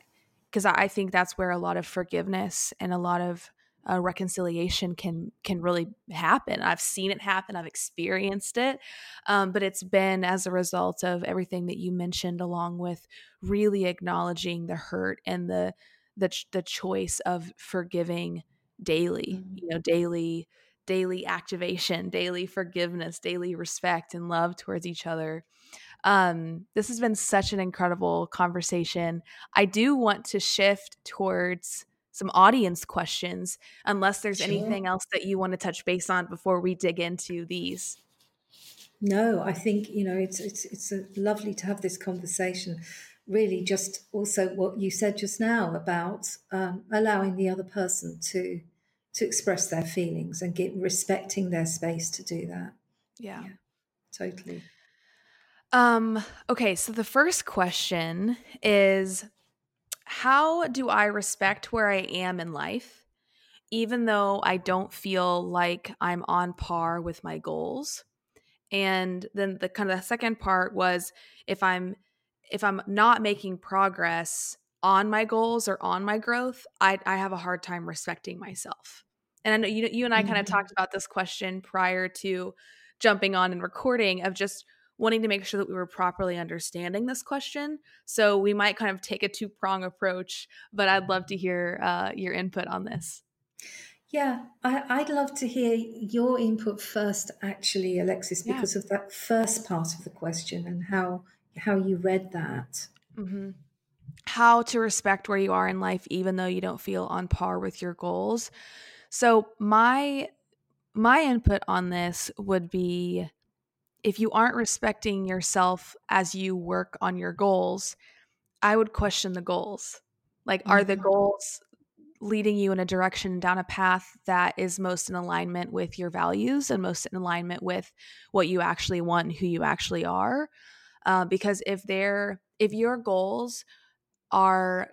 because I think that's where a lot of forgiveness and a lot of uh, reconciliation can can really happen. I've seen it happen. I've experienced it, um, but it's been as a result of everything that you mentioned, along with really acknowledging the hurt and the the the choice of forgiving daily. Mm-hmm. You know, daily daily activation, daily forgiveness, daily respect and love towards each other. Um, this has been such an incredible conversation. I do want to shift towards some audience questions, unless there's sure. anything else that you want to touch base on before we dig into these. No, I think you know it's it's it's lovely to have this conversation. Really, just also what you said just now about um, allowing the other person to to express their feelings and get respecting their space to do that. Yeah, yeah totally. Um. Okay. So the first question is how do I respect where I am in life, even though I don't feel like I'm on par with my goals. And then the kind of the second part was if I'm if I'm not making progress on my goals or on my growth, I I have a hard time respecting myself. And I know you you and I mm-hmm. kind of talked about this question prior to jumping on and recording of just wanting to make sure that we were properly understanding this question. So we might kind of take a two prong approach, but I'd love to hear uh, your input on this. Yeah, I, would love to hear your input first, actually, Alexis, because yeah. of that first part of the question and how how you read that. Mm-hmm. How to respect where you are in life, even though you don't feel on par with your goals. So my my input on this would be if you aren't respecting yourself as you work on your goals, I would question the goals. Like, are the mm-hmm. goals leading you in a direction down a path that is most in alignment with your values and most in alignment with what you actually want and who you actually are? Uh, because if they're if your goals are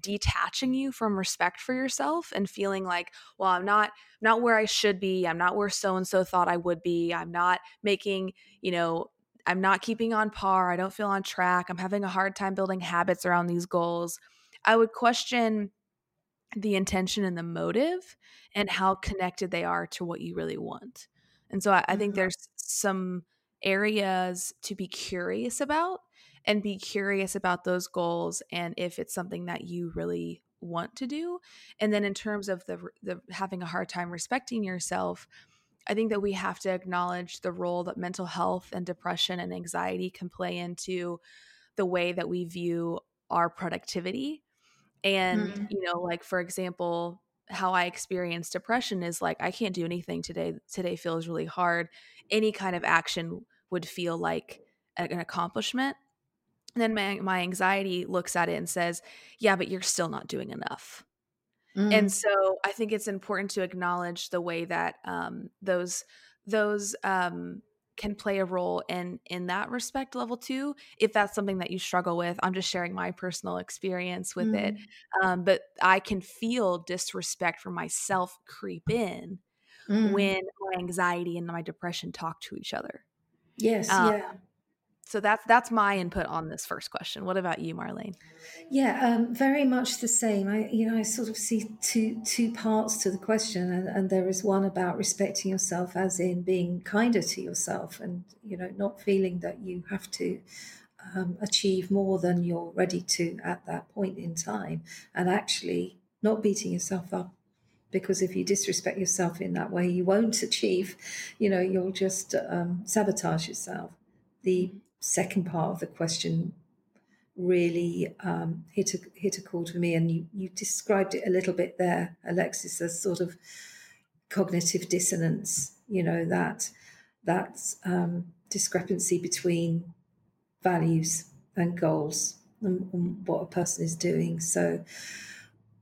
detaching you from respect for yourself and feeling like well i'm not not where i should be. I'm not where so and so thought i would be. I'm not making you know i'm not keeping on par. I don't feel on track. I'm having a hard time building habits around these goals. I would question the intention and the motive and how connected they are to what you really want. And so i, I think mm-hmm. there's some areas to be curious about and be curious about those goals and if it's something that you really want to do and then in terms of the, the having a hard time respecting yourself i think that we have to acknowledge the role that mental health and depression and anxiety can play into the way that we view our productivity. And mm-hmm. you know like for example how i experience depression is like i can't do anything today today feels really hard. Any kind of action would feel like an accomplishment then my, my anxiety looks at it and says yeah but you're still not doing enough mm. and so i think it's important to acknowledge the way that um, those those um, can play a role in in that respect level too if that's something that you struggle with i'm just sharing my personal experience with mm. it um, but i can feel disrespect for myself creep in mm. when my anxiety and my depression talk to each other yes um, yeah so that's that's my input on this first question. What about you, Marlene? Yeah, um, very much the same. I you know I sort of see two two parts to the question, and, and there is one about respecting yourself, as in being kinder to yourself, and you know not feeling that you have to um, achieve more than you're ready to at that point in time, and actually not beating yourself up because if you disrespect yourself in that way, you won't [LAUGHS] achieve. You know, you'll just um, sabotage yourself. The second part of the question really um, hit a hit a chord for me, and you you described it a little bit there, Alexis, as sort of cognitive dissonance. You know that that um, discrepancy between values and goals and, and what a person is doing. So.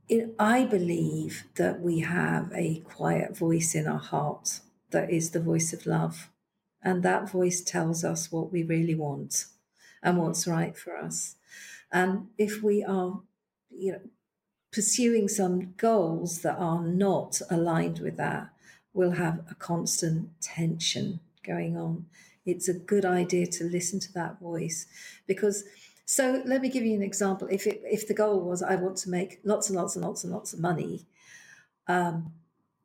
It, I believe that we have a quiet voice in our heart that is the voice of love and that voice tells us what we really want and what's right for us. And if we are, you know, pursuing some goals that are not aligned with that, we'll have a constant tension going on. It's a good idea to listen to that voice because. So let me give you an example. If it, if the goal was I want to make lots and lots and lots and lots of money, um,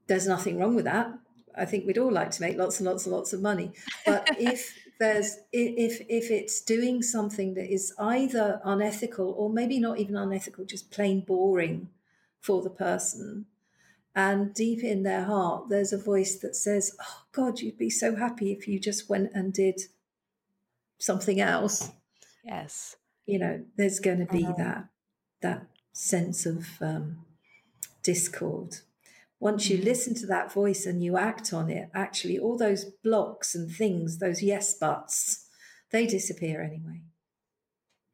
there's nothing wrong with that. I think we'd all like to make lots and lots and lots of money. But [LAUGHS] if there's if if it's doing something that is either unethical or maybe not even unethical, just plain boring for the person, and deep in their heart, there's a voice that says, "Oh God, you'd be so happy if you just went and did something else." Yes, you know, there's going to be uh-huh. that that sense of um, discord once you mm. listen to that voice and you act on it, actually, all those blocks and things, those yes buts, they disappear anyway.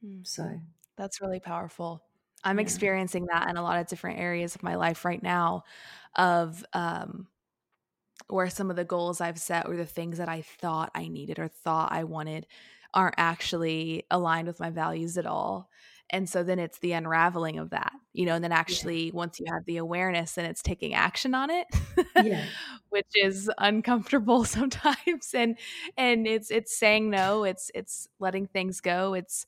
Mm. So that's really powerful. I'm yeah. experiencing that in a lot of different areas of my life right now of um, where some of the goals I've set or the things that I thought I needed or thought I wanted aren't actually aligned with my values at all. And so then it's the unraveling of that you know and then actually yeah. once you have the awareness then it's taking action on it yeah [LAUGHS] which is uncomfortable [LAUGHS] sometimes and and it's it's saying no it's it's letting things go it's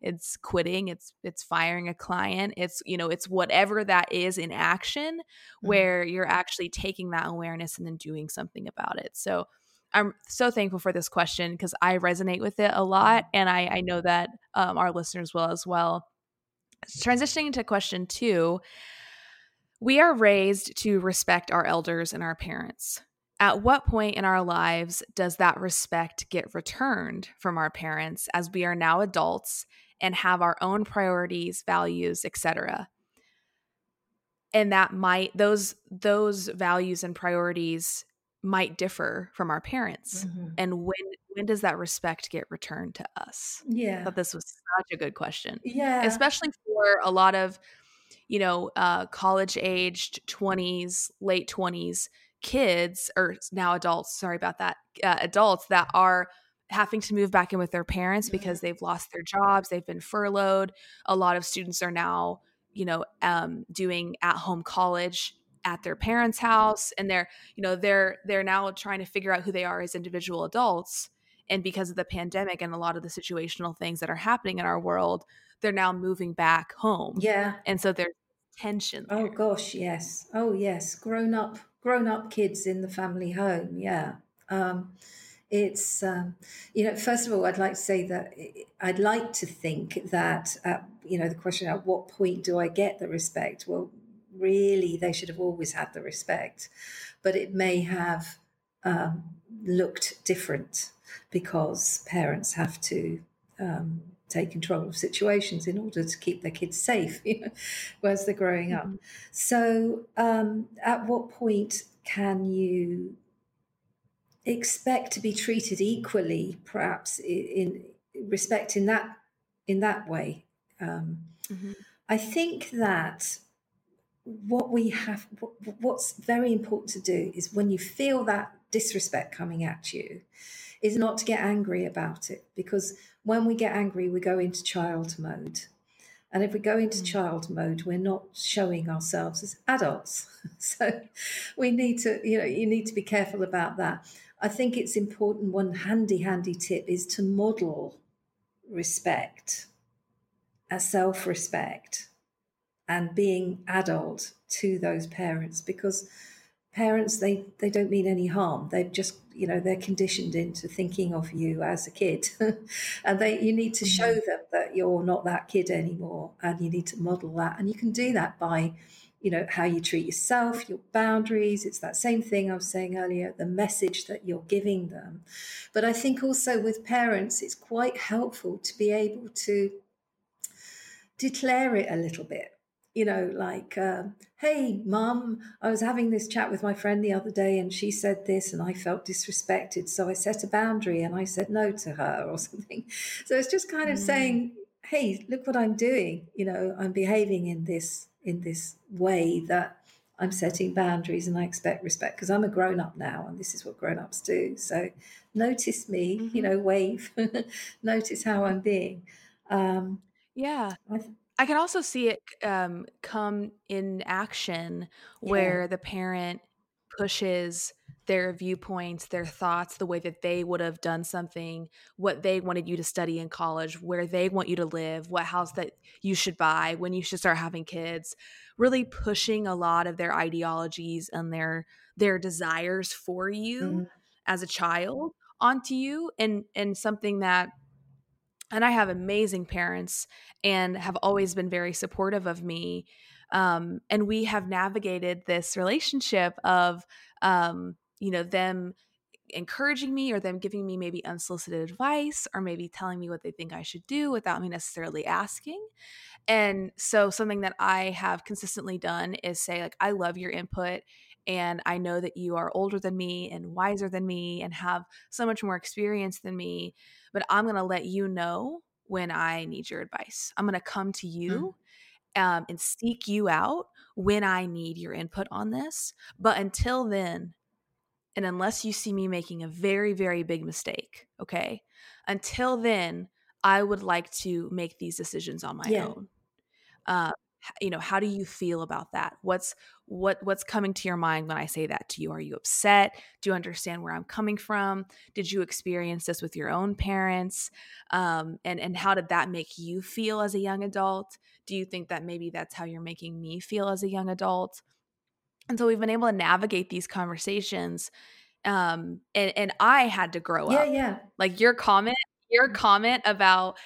it's quitting it's it's firing a client it's you know it's whatever that is in action mm-hmm. where you're actually taking that awareness and then doing something about it so i'm so thankful for this question because i resonate with it a lot and i i know that um, our listeners will as well. Transitioning to question two we are raised to respect our elders and our parents. At what point in our lives does that respect get returned from our parents as we are now adults and have our own priorities, values, etc. And that might those those values and priorities might differ from our parents. Mm-hmm. And when when does that respect get returned to us? Yeah. I thought this was such a good question. Yeah. Especially for a lot of, you know, uh, college aged 20s, late 20s kids, or now adults, sorry about that, uh, adults that are having to move back in with their parents because they've lost their jobs, they've been furloughed. A lot of students are now, you know, um, doing at home college at their parents' house, and they're, you know, they're they're now trying to figure out who they are as individual adults. And because of the pandemic and a lot of the situational things that are happening in our world, they're now moving back home. Yeah, and so there's tension. Oh, there. Oh gosh, yes. Oh yes, grown up, grown up kids in the family home. Yeah. Um, it's um, you know first of all i'd like to say that i'd like to think that at, you know the question at what point do i get the respect well really they should have always had the respect but it may have um, looked different because parents have to um, take control of situations in order to keep their kids safe [LAUGHS] you know, as they're growing mm-hmm. up so um, at what point can you expect to be treated equally, perhaps in, in respect in that in that way. Um, mm-hmm. I think that what we have, what's very important to do is when you feel that disrespect coming at you, is not to get angry about it because when we get angry, we go into child mode. And if we go into mm. child mode, we're not showing ourselves as adults. [LAUGHS] so we need to, you know, you need to be careful about that. I think it's important. One handy, handy tip is to model respect, as self respect, and being adult to those parents because parents they they don't mean any harm. They've just you know they're conditioned into thinking of you as a kid. [LAUGHS] And they you need to show mm-hmm. them that you're not that kid anymore and you need to model that. And you can do that by you know how you treat yourself your boundaries. It's that same thing i was saying earlier the message that you're giving them. But i think also with parents it's quite helpful to be able to declare it a little bit you know like uh, hey mum i was having this chat with my friend the other day and she said this and i felt disrespected so i set a boundary and i said no to her [LAUGHS] or something so it's just kind of mm. saying hey look what i'm doing you know i'm behaving in this in this way that I'm setting boundaries and I expect respect because I'm a grown up now and this is what grown ups do. So notice me, mm-hmm. you know, wave, [LAUGHS] notice how I'm being. Um, yeah. I, th- I, can also see it um, come in action where yeah. the parent pushes their viewpoints, their thoughts, the way that they would have done something, what they wanted you to study in college, where they want you to live, what house that you should buy, when you should start having kids, really pushing a lot of their ideologies and their their desires for you mm-hmm. as a child onto you and and something that and I have amazing parents and have always been very supportive of me um, and we have navigated this relationship of um, you know them encouraging me or them giving me maybe unsolicited advice or maybe telling me what they think I should do without me necessarily asking. And so something that I have consistently done is say like I love your input and I know that you are older than me and wiser than me and have so much more experience than me, but I'm going to let you know when I need your advice. I'm going to come to you mm. um, and seek you out when I need your input on this. But until then, and unless you see me making a very, very big mistake, okay, until then, I would like to make these decisions on my Yeah. own. Um, h- you know, how do you feel about that? What's what what's coming to your mind when I say that to you? Are you upset? Do you understand where I'm coming from? Did you experience this with your own parents? Um, and and how did that make you feel as a young adult? Do you think that maybe that's how you're making me feel as a young adult? And so we've been able to navigate these conversations. Um, and and I had to grow Yeah, up. yeah. Yeah. Like your comment, your Mm. comment about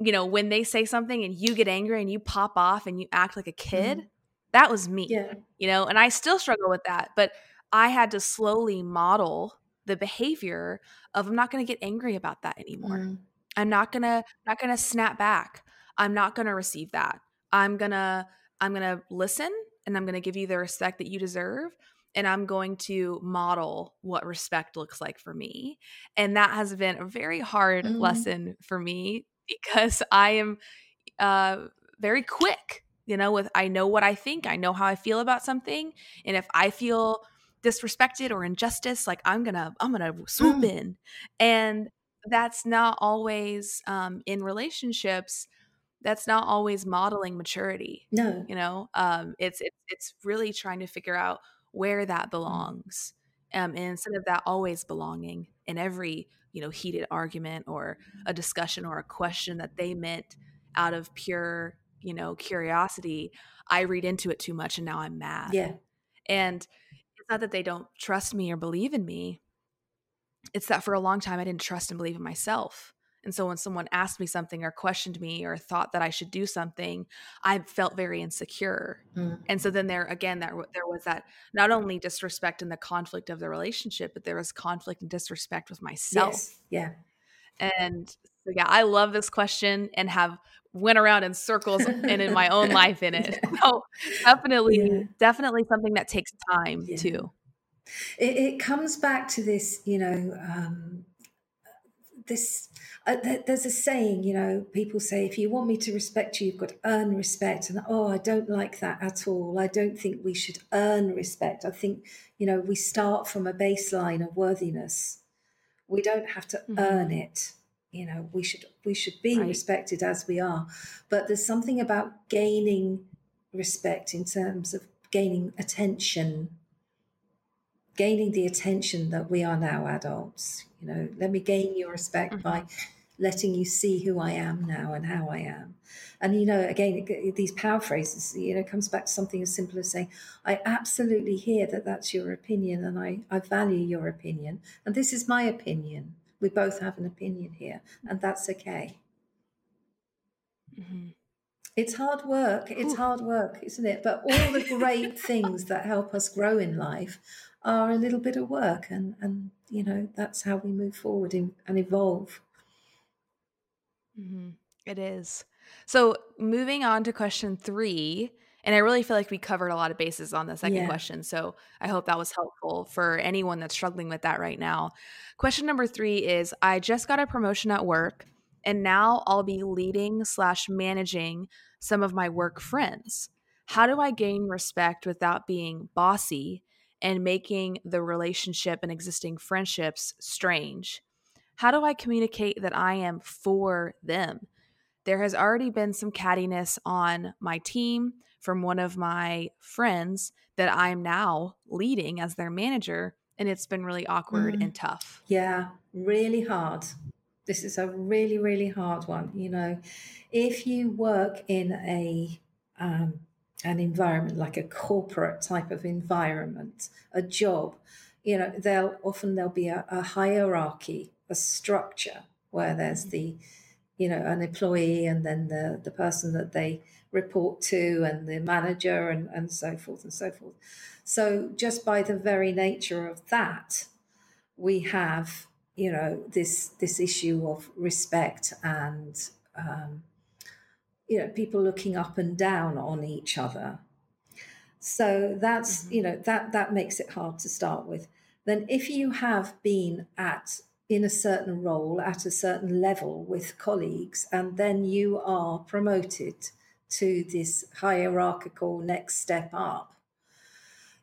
you know when they say something and you get angry and you pop off and you act like a kid, Mhm. that was me. Yeah. You know, and I still struggle with that, but I had to slowly model the behavior of I'm not going to get angry about that anymore. Mm. I'm not going to not going to snap back. I'm not going to receive that. I'm going to I'm going to listen and I'm going to give you the respect that you deserve and I'm going to model what respect looks like for me. And that has been a very hard Mhm. lesson for me because I am uh very quick, you know, with I know what I think, I know how I feel about something, and if I feel disrespected or injustice, like I'm to I'm to swoop Mm. in. And that's not always um in relationships that's not always modeling maturity No. you know um it's it's it's really trying to figure out where that belongs um and instead of that always belonging in every you know heated argument or a mm-hmm. discussion or a question that they meant out of pure you know curiosity i read into it too much and now i'm mad Yeah. and it's not that they don't trust me or believe in me it's that for a long time I didn't trust and believe in myself. And so when someone asked me something or questioned me or thought that I should do something, I felt very insecure. Mm. And so then there again there there was that not only disrespect in the conflict of the relationship, but there was conflict and disrespect with myself. Yes. Yeah. And so yeah, I love this question and have went around in circles and in my own [LAUGHS] life in it. [LAUGHS] So definitely Yeah. definitely something that takes time Yeah. too. It, it comes back to this, you know, um, this. Uh, th- there's a saying, you know, people say, if you want me to respect you, you've got to earn respect. And oh, I don't like that at all. I don't think we should earn respect. I think, you know, we start from a baseline of worthiness. We don't have to Mhm. earn it. You know, we should we should be Right. respected as we are. But there's something about gaining respect in terms of gaining attention gaining the attention that we are now adults. You know, let me gain your respect by letting you see who I am now and how I am. And you know, again, it, these power phrases, you know, comes back to something as simple as saying, "I absolutely hear that that's your opinion, and I I value your opinion, and this is my opinion. We both have an opinion here, and that's okay." Mhm. It's hard work. It's Ooh. hard work, isn't it? But all the great [LAUGHS] things that help us grow in life are a little bit of work, and and you know that's how we move forward in, and evolve. Hmm It is. So moving on to question three, and I really feel like we covered a lot of bases on the second Yeah. question. So I hope that was helpful for anyone that's struggling with that right now. Question number three is I just got a promotion at work, and now I'll be leading slash managing some of my work friends. How do I gain respect without being bossy and making the relationship and existing friendships strange? How do I communicate that I am for them? There has already been some cattiness on my team from one of my friends that I'm now leading as their manager, and it's been really awkward Mm. and tough. Yeah, really hard. This is a really, really hard one. You know, if you work in a um, an environment like a corporate type of environment, a job, you know, there'll often there'll be a, a hierarchy, a structure where there's the, you know, an employee and then the the person that they report to and the manager and, and so forth and so forth. So just by the very nature of that, we have you know this this issue of respect and um, you know people looking up and down on each other so that's Mhm. you know that that makes it hard to start with then if you have been at in a certain role at a certain level with colleagues and then you are promoted to this hierarchical next step up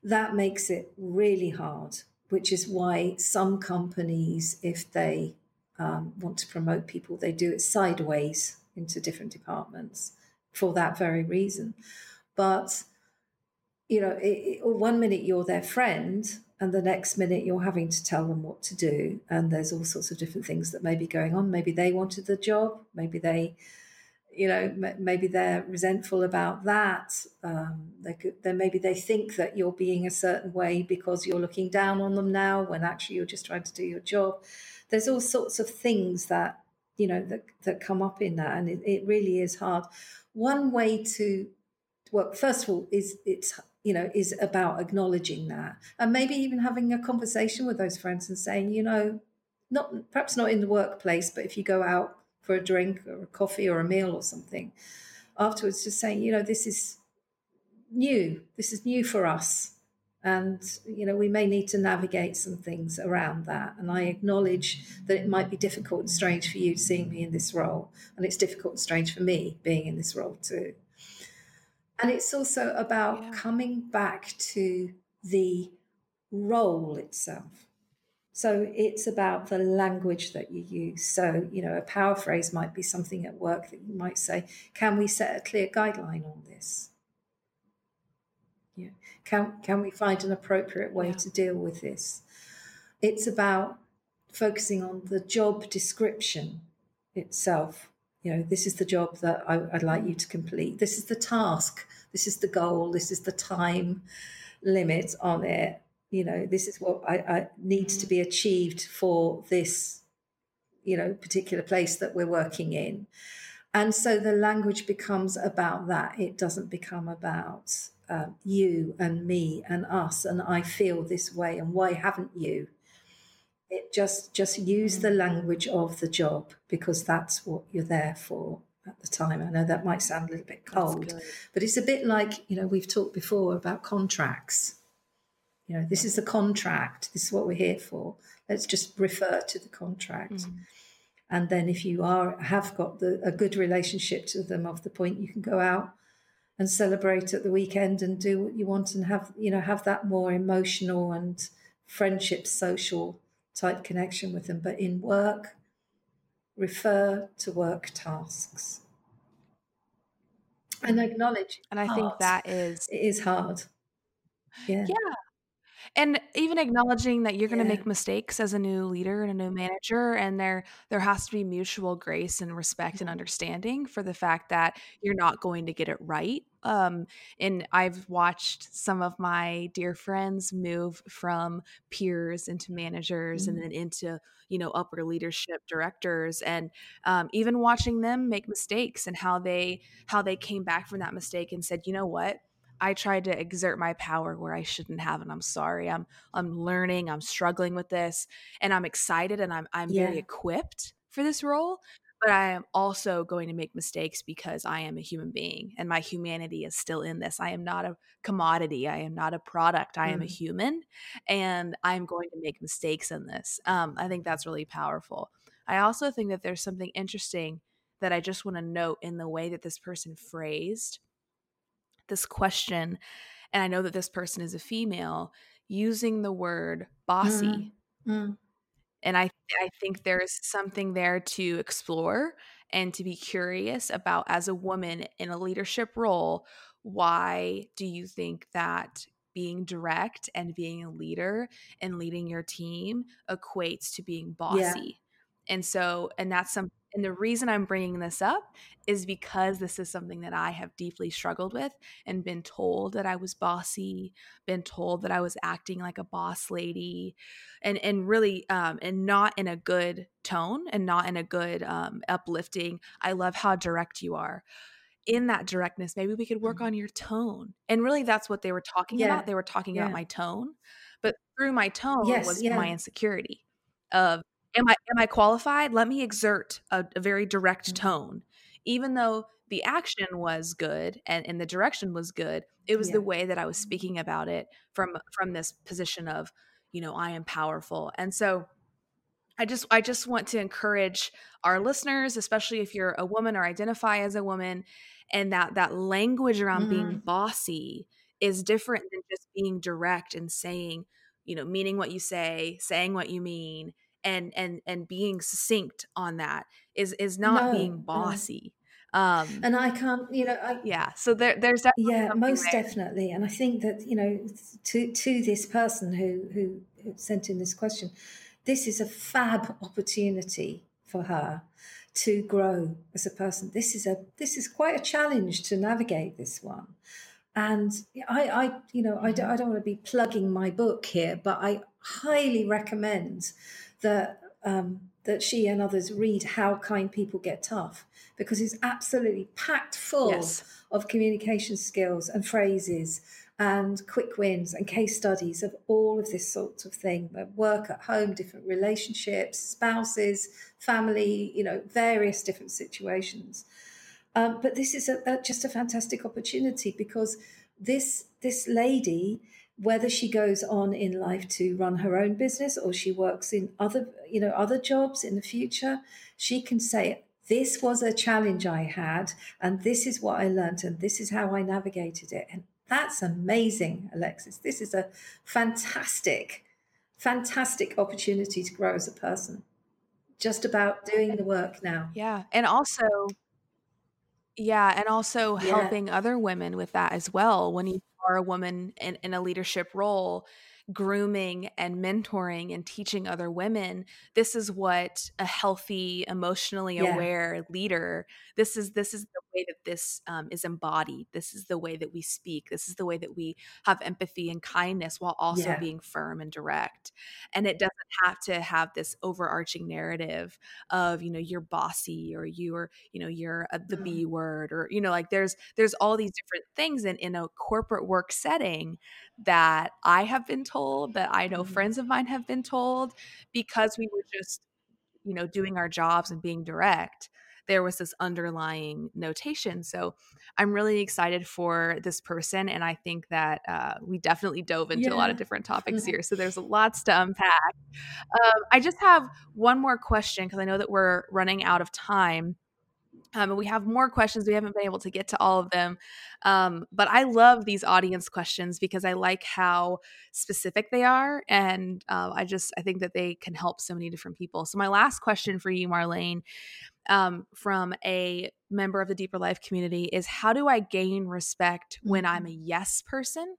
that makes it really hard which is why some companies if they um, want to promote people, they do it sideways into different departments for that very reason. But you know, it, it, one minute you're their friend, and the next minute you're having to tell them what to do, and there's all sorts of different things that may be going on. Maybe they wanted the job, maybe they, you know, maybe they're resentful about that. Um, they could, then maybe they think that you're being a certain way because you're looking down on them now, when actually you're just trying to do your job. There's all sorts of things that you know that that come up in that, and it, it really is hard. One way to well, first of all, is it's you know is about acknowledging that, and maybe even having a conversation with those friends and saying, you know, not perhaps not in the workplace, but if you go out for a drink or a coffee or a meal or something, afterwards, just saying, you know, this is new. This is new for us. And, you know, we may need to navigate some things around that. And I acknowledge that it might be difficult and strange for you seeing me in this role. And it's difficult and strange for me being in this role too. And it's also about yeah. coming back to the role itself. So it's about the language that you use. So, you know, a power phrase might be something at work that you might say, can we set a clear guideline on this? Yeah. Can can we find an appropriate way yeah. to deal with this? It's about focusing on the job description itself you know this is the job that I, would like you to complete. This is the task. This is the goal. This is the time limit on it. You know this is what I, I needs to be achieved for this you know particular place that we're working in. And so the language becomes about that. It doesn't become about uh, you and me and us and i feel this way and why haven't you it just just use the language of the job because that's what you're there for at the time. I know that might sound a little bit cold, but it's a bit like, you know, we've talked before about contracts. You know, this is the contract, this is what we're here for. Let's just refer to the contract. Mm. And then if you are have got the, a good relationship to them of the point you can go out and celebrate at the weekend and do what you want and have, you know, have that more emotional and friendship social type connection with them. But in work, refer to work tasks and acknowledge. And I hard. think that is it is hard. Yeah. Yeah and even acknowledging that you're going to yeah. make mistakes as a new leader and a new manager and there there has to be mutual grace and respect and understanding for the fact that you're not going to get it right um, and I've watched some of my dear friends move from peers into managers mm-hmm. and then into you know upper leadership directors and um, even watching them make mistakes and how they how they came back from that mistake and said you know what I tried to exert my power where I shouldn't have and I'm sorry. I'm I'm learning, I'm struggling with this and I'm excited and I'm I'm yeah. very equipped for this role, but I am also going to make mistakes because I am a human being and my humanity is still in this. I am not a commodity. I am not a product. I mm. am a mm. human and I'm going to make mistakes in this. Um, I think that's really powerful. I also think that there's something interesting that I just want to note in the way that this person phrased this question, and I know that this person is a female, using the word bossy. Mm-hmm. Mm. And I, I think there's something there to explore and to be curious about as a woman in a leadership role. Why do you think that being direct and being a leader and leading your team equates to being bossy? Yeah. And so, and that's some and the reason I'm bringing this up is because this is something that I have deeply struggled with and been told that I was bossy, been told that I was acting like a boss lady, and and really um, and not in a good tone and not in a good um, uplifting. I love how direct you are. In that directness, maybe we could work mm-hmm. on your tone. And really, that's what they were talking yeah. about. They were talking yeah. about my tone, but through my tone yes, was yeah. my insecurity of am I am I qualified? Let me exert a, a very direct mm-hmm. tone, even though the action was good and, and the direction was good. It was yeah. the way that I was speaking about it from from this position of, you know, I am powerful, and so. I just I just want to encourage our listeners, especially if you're a woman or identify as a woman, and that that language around mm-hmm. being bossy is different than just being direct and saying, you know, meaning what you say, saying what you mean, and and and being succinct on that is is not no, being bossy um and i can't you know I, yeah so there there's that. yeah most there. definitely and i think that you know to to this person who who sent in this question this is a fab opportunity for her to grow as a person this is a this is quite a challenge to navigate this one and I, I you know, I don't, I don't want to be plugging my book here, but I highly recommend that um, that she and others read How Kind People Get Tough because it's absolutely packed full yes. of communication skills and phrases and quick wins and case studies of all of this sort of thing work at home different relationships spouses family you know various different situations um, but this is a, a, just a fantastic opportunity because this this lady, whether she goes on in life to run her own business or she works in other you know other jobs in the future, she can say this was a challenge I had, and this is what I learned, and this is how I navigated it, and that's amazing, Alexis. This is a fantastic, fantastic opportunity to grow as a person. Just about doing the work now. Yeah, and also yeah, and also Yeah. helping other women with that as well. When you are a woman in, in a leadership role, grooming and mentoring and teaching other women this is what a healthy emotionally yeah. aware leader this is this is the way that this um, is embodied this is the way that we speak this is the way that we have empathy and kindness while also yeah. being firm and direct and it doesn't have to have this overarching narrative of you know you're bossy or you're you know you're a, the b mm-hmm. word or you know like there's there's all these different things in in a corporate work setting that I have been told, that I know mm-hmm. friends of mine have been told, because we were just, you know, doing our jobs and being direct. There was this underlying notation. So I'm really excited for this person. And I think that uh, we definitely dove into yeah. a lot of different topics [LAUGHS] here. So there's lots to unpack. Um, I just have one more question because I know that we're running out of time. Um, and we have more questions. We haven't been able to get to all of them. Um, but I love these audience questions because I like how specific they are. And uh, I just, I think that they can help so many different people. So, my last question for you, Marlene, um, from a member of the Deeper Life community is how do I gain respect when I'm a mm-hmm. yes person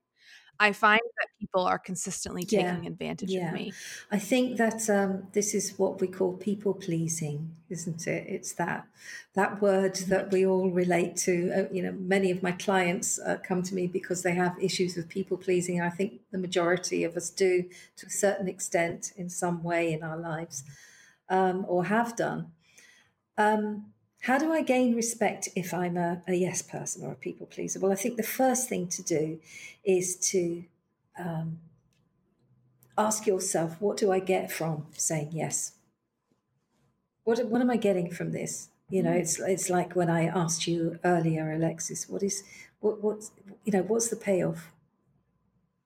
I find that people are consistently taking yeah, advantage yeah. of me. I think that um, this is what we call people pleasing, isn't it? It's that that word that we all relate to. Uh, you know, many of my clients uh, come to me because they have issues with people pleasing. I think the majority of us do, to a certain extent, in some way in our lives, um, or have done. Um, how do I gain respect if I'm a, a, yes person or a people pleaser? Well, I think the first thing to do is to um, ask yourself, what do I get from saying yes? What, what am I getting from this? You know, it's it's like when I asked you earlier, Alexis, what is what what's you know what's the payoff?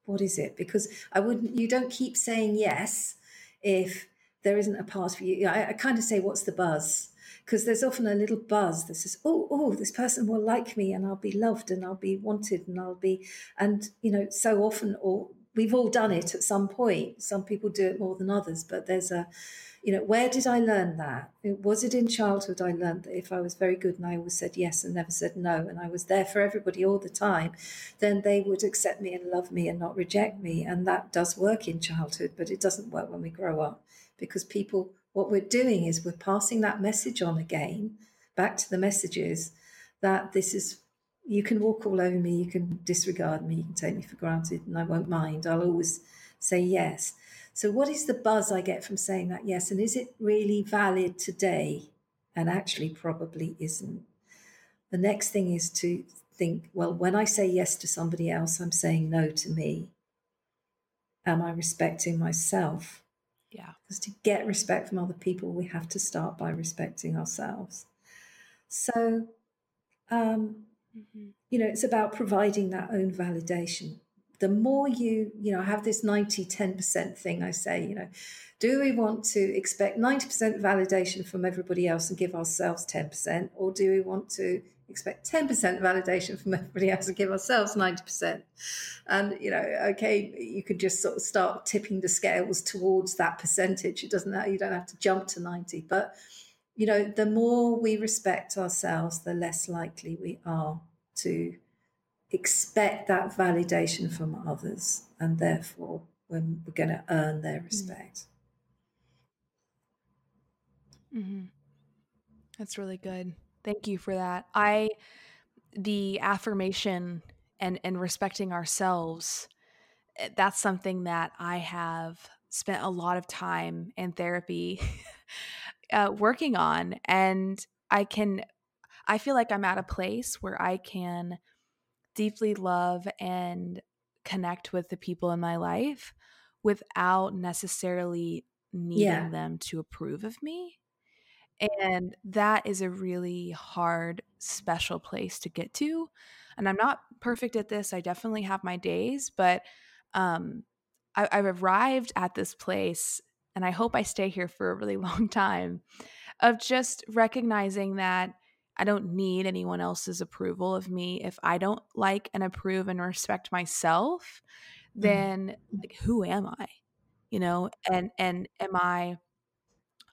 What is it? Because I wouldn't. You don't keep saying yes if there isn't a part of you. I, I kind of say, what's the buzz? because there's often a little buzz that says, "Oh, oh, this person will like me, and I'll be loved, and I'll be wanted, and I'll be," and you know, so often, or we've all done it at some point. Some people do it more than others, but there's a, you know, where did I learn that? Was it in childhood? I learned that if I was very good and I always said yes and never said no, and I was there for everybody all the time, then they would accept me and love me and not reject me, and that does work in childhood, but it doesn't work when we grow up because people what we're doing is we're passing that message on again back to the messages that this is you can walk all over me you can disregard me you can take me for granted and i won't mind. I'll always say yes. So what is the buzz i get from saying that yes? And is it really valid today? And actually probably isn't. The next thing is to think well when i say yes to somebody else i'm saying no to me. Am i respecting myself yeah. Because to get respect from other people, we have to start by respecting ourselves. So, um, mm-hmm. you know, it's about providing that own validation. the more you, you know, have this 90 10% thing, I say, you know, do we want to expect 90% validation from everybody else and give ourselves 10%? Or do we want to expect 10% validation from everybody else and give ourselves 90%? And, you know, okay, you could just sort of start tipping the scales towards that percentage. It doesn't, you don't have to jump to 90, but, you know, the more we respect ourselves, the less likely we are to expect that validation from others. And therefore, when we're going to earn their mm. respect. Mm-hmm. That's really good. Thank you for that. I, the affirmation and, and respecting ourselves, eh, that's something that I have spent a lot of time in therapy [LAUGHS] uh, working on. And I can, I feel like I'm at a place where I can deeply love and connect with the people in my life without necessarily needing yeah. them to approve of me. And that is a really hard, special place to get to. And I'm not perfect at this. I definitely have my days, but um, I, I've arrived at this place, and I hope I stay here for a really [LAUGHS] long time, of just recognizing that I don't need anyone else's approval of me. If I don't like and approve and respect myself, mm-hmm. then like, who am I? You know, and and am I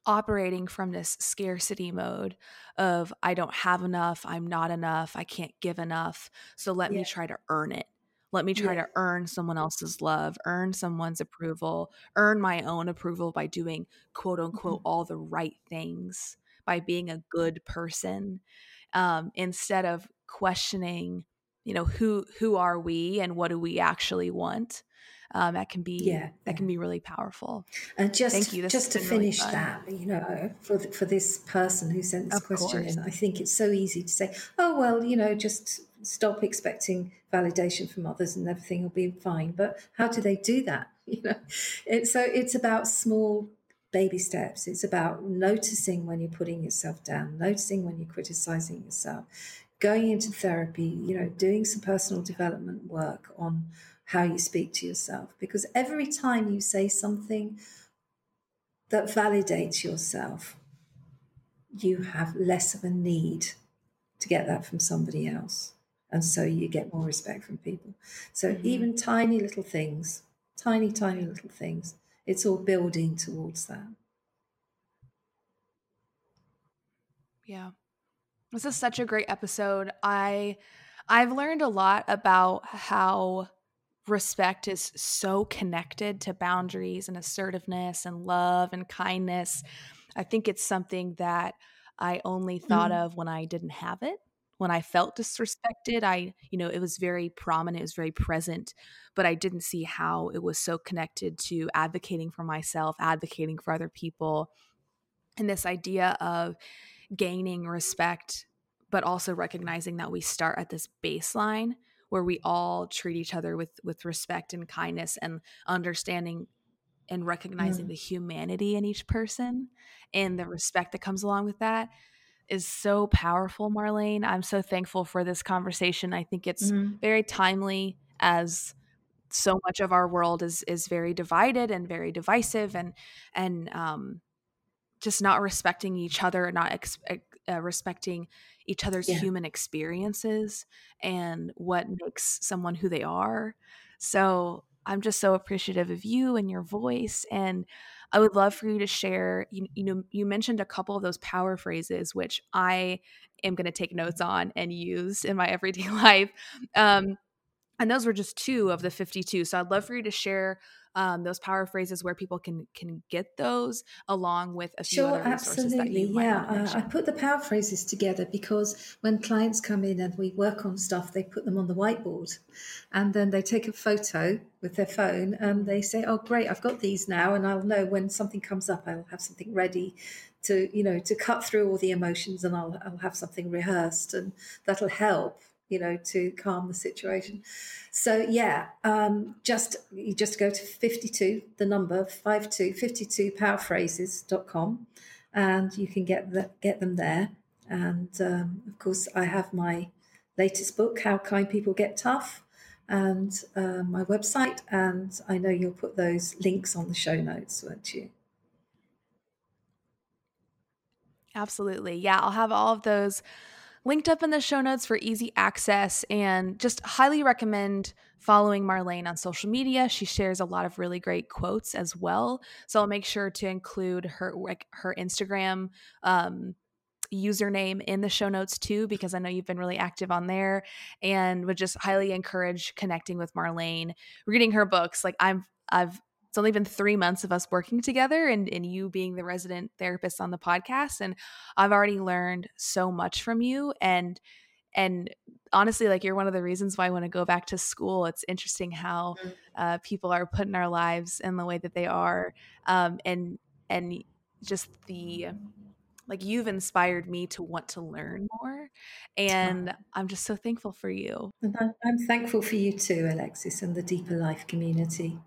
operating from this scarcity mode of I don't have enough, I'm not enough, I can't give enough. So let yeah. me try to earn it. Let me try yeah. to earn someone else's love, earn someone's approval, earn my own approval by doing quote unquote mm-hmm. all the right things, by being a good person, um, instead of questioning, you know, who who are we and what do we actually want um, that can be yeah, that yeah. can be really powerful. And just Thank you. This just to finish really that, you know, for for this person who sent this of question course. in, I think it's so easy to say, oh well, you know, just stop expecting validation from others and everything will be fine. But how do they do that? [LAUGHS] You know, it's so it's about small baby steps. It's about noticing when you're putting yourself down, noticing when you're criticizing yourself, going into therapy, you know, doing some personal development work on how you speak to yourself. Because every time you say something that validates yourself, you have less of a need to get that from somebody else. And so you get more respect from people. So mm-hmm. even tiny little things, tiny, tiny little things, it's all building towards that. Yeah. This is such a great episode. I I've learned a lot about how respect is so connected to boundaries and assertiveness and love and kindness. I think it's something that I only thought mm. of when I didn't have it. When I felt disrespected, I, you know, it was very prominent, it was very present, but I didn't see how it was so connected to advocating for myself, advocating for other people. And this idea of gaining respect, but also recognizing that we start at this baseline where we all treat each other with with respect and kindness and understanding and recognizing mm. the humanity in each person and the respect that comes along with that is so powerful marlene i'm so thankful for this conversation i think it's mm. very timely as so much of our world is is very divided and very divisive and and um just not respecting each other not ex- uh, respecting each other's yeah. human experiences and what makes someone who they are. So I'm just so appreciative of you and your voice. And I would love for you to share. You, you know, you mentioned a couple of those power phrases, which I am going to take notes on and use in my [LAUGHS] everyday life. Um, and those were just two of the 52. So I'd love for you to share um, those power phrases where people can can get those along with a few sure, other resources absolutely. yeah, uh, I put the power phrases together because when clients come in and we work on stuff, they put them on the whiteboard, and then they take a photo with their phone and they say, "Oh, great, I've got these now," and I'll know when something comes up, I'll have something ready to you know to cut through all the emotions, and I'll I'll have something rehearsed, and that'll help you know, to calm the situation. So yeah, um, just you just go to 52, the number 52, 52 powerphrases.com and you can get the, get them there. And um, of course, I have my latest book, How Kind People Get Tough, and uh, my website. And I know you'll put those links on the show notes, won't you? Absolutely. Yeah, I'll have all of those linked up in the show notes for easy access and just highly recommend following Marlene on social media. She shares a lot of really great quotes as well. So I'll make sure to include her like her Instagram um, username in the show notes too because I know you've been really active on there and would just highly encourage connecting with Marlene, reading her books. Like I'm I've it's only been three months of us working together and, and you being the resident therapist on the podcast. And I've already learned so much from you. And and honestly, like you're one of the reasons why I want to go back to school. It's interesting how mm. uh, people are put in our lives in the way that they are. Um, and and just the like you've inspired me to want to learn more and i'm just so thankful for you and i'm thankful for you too alexis and the deeper life community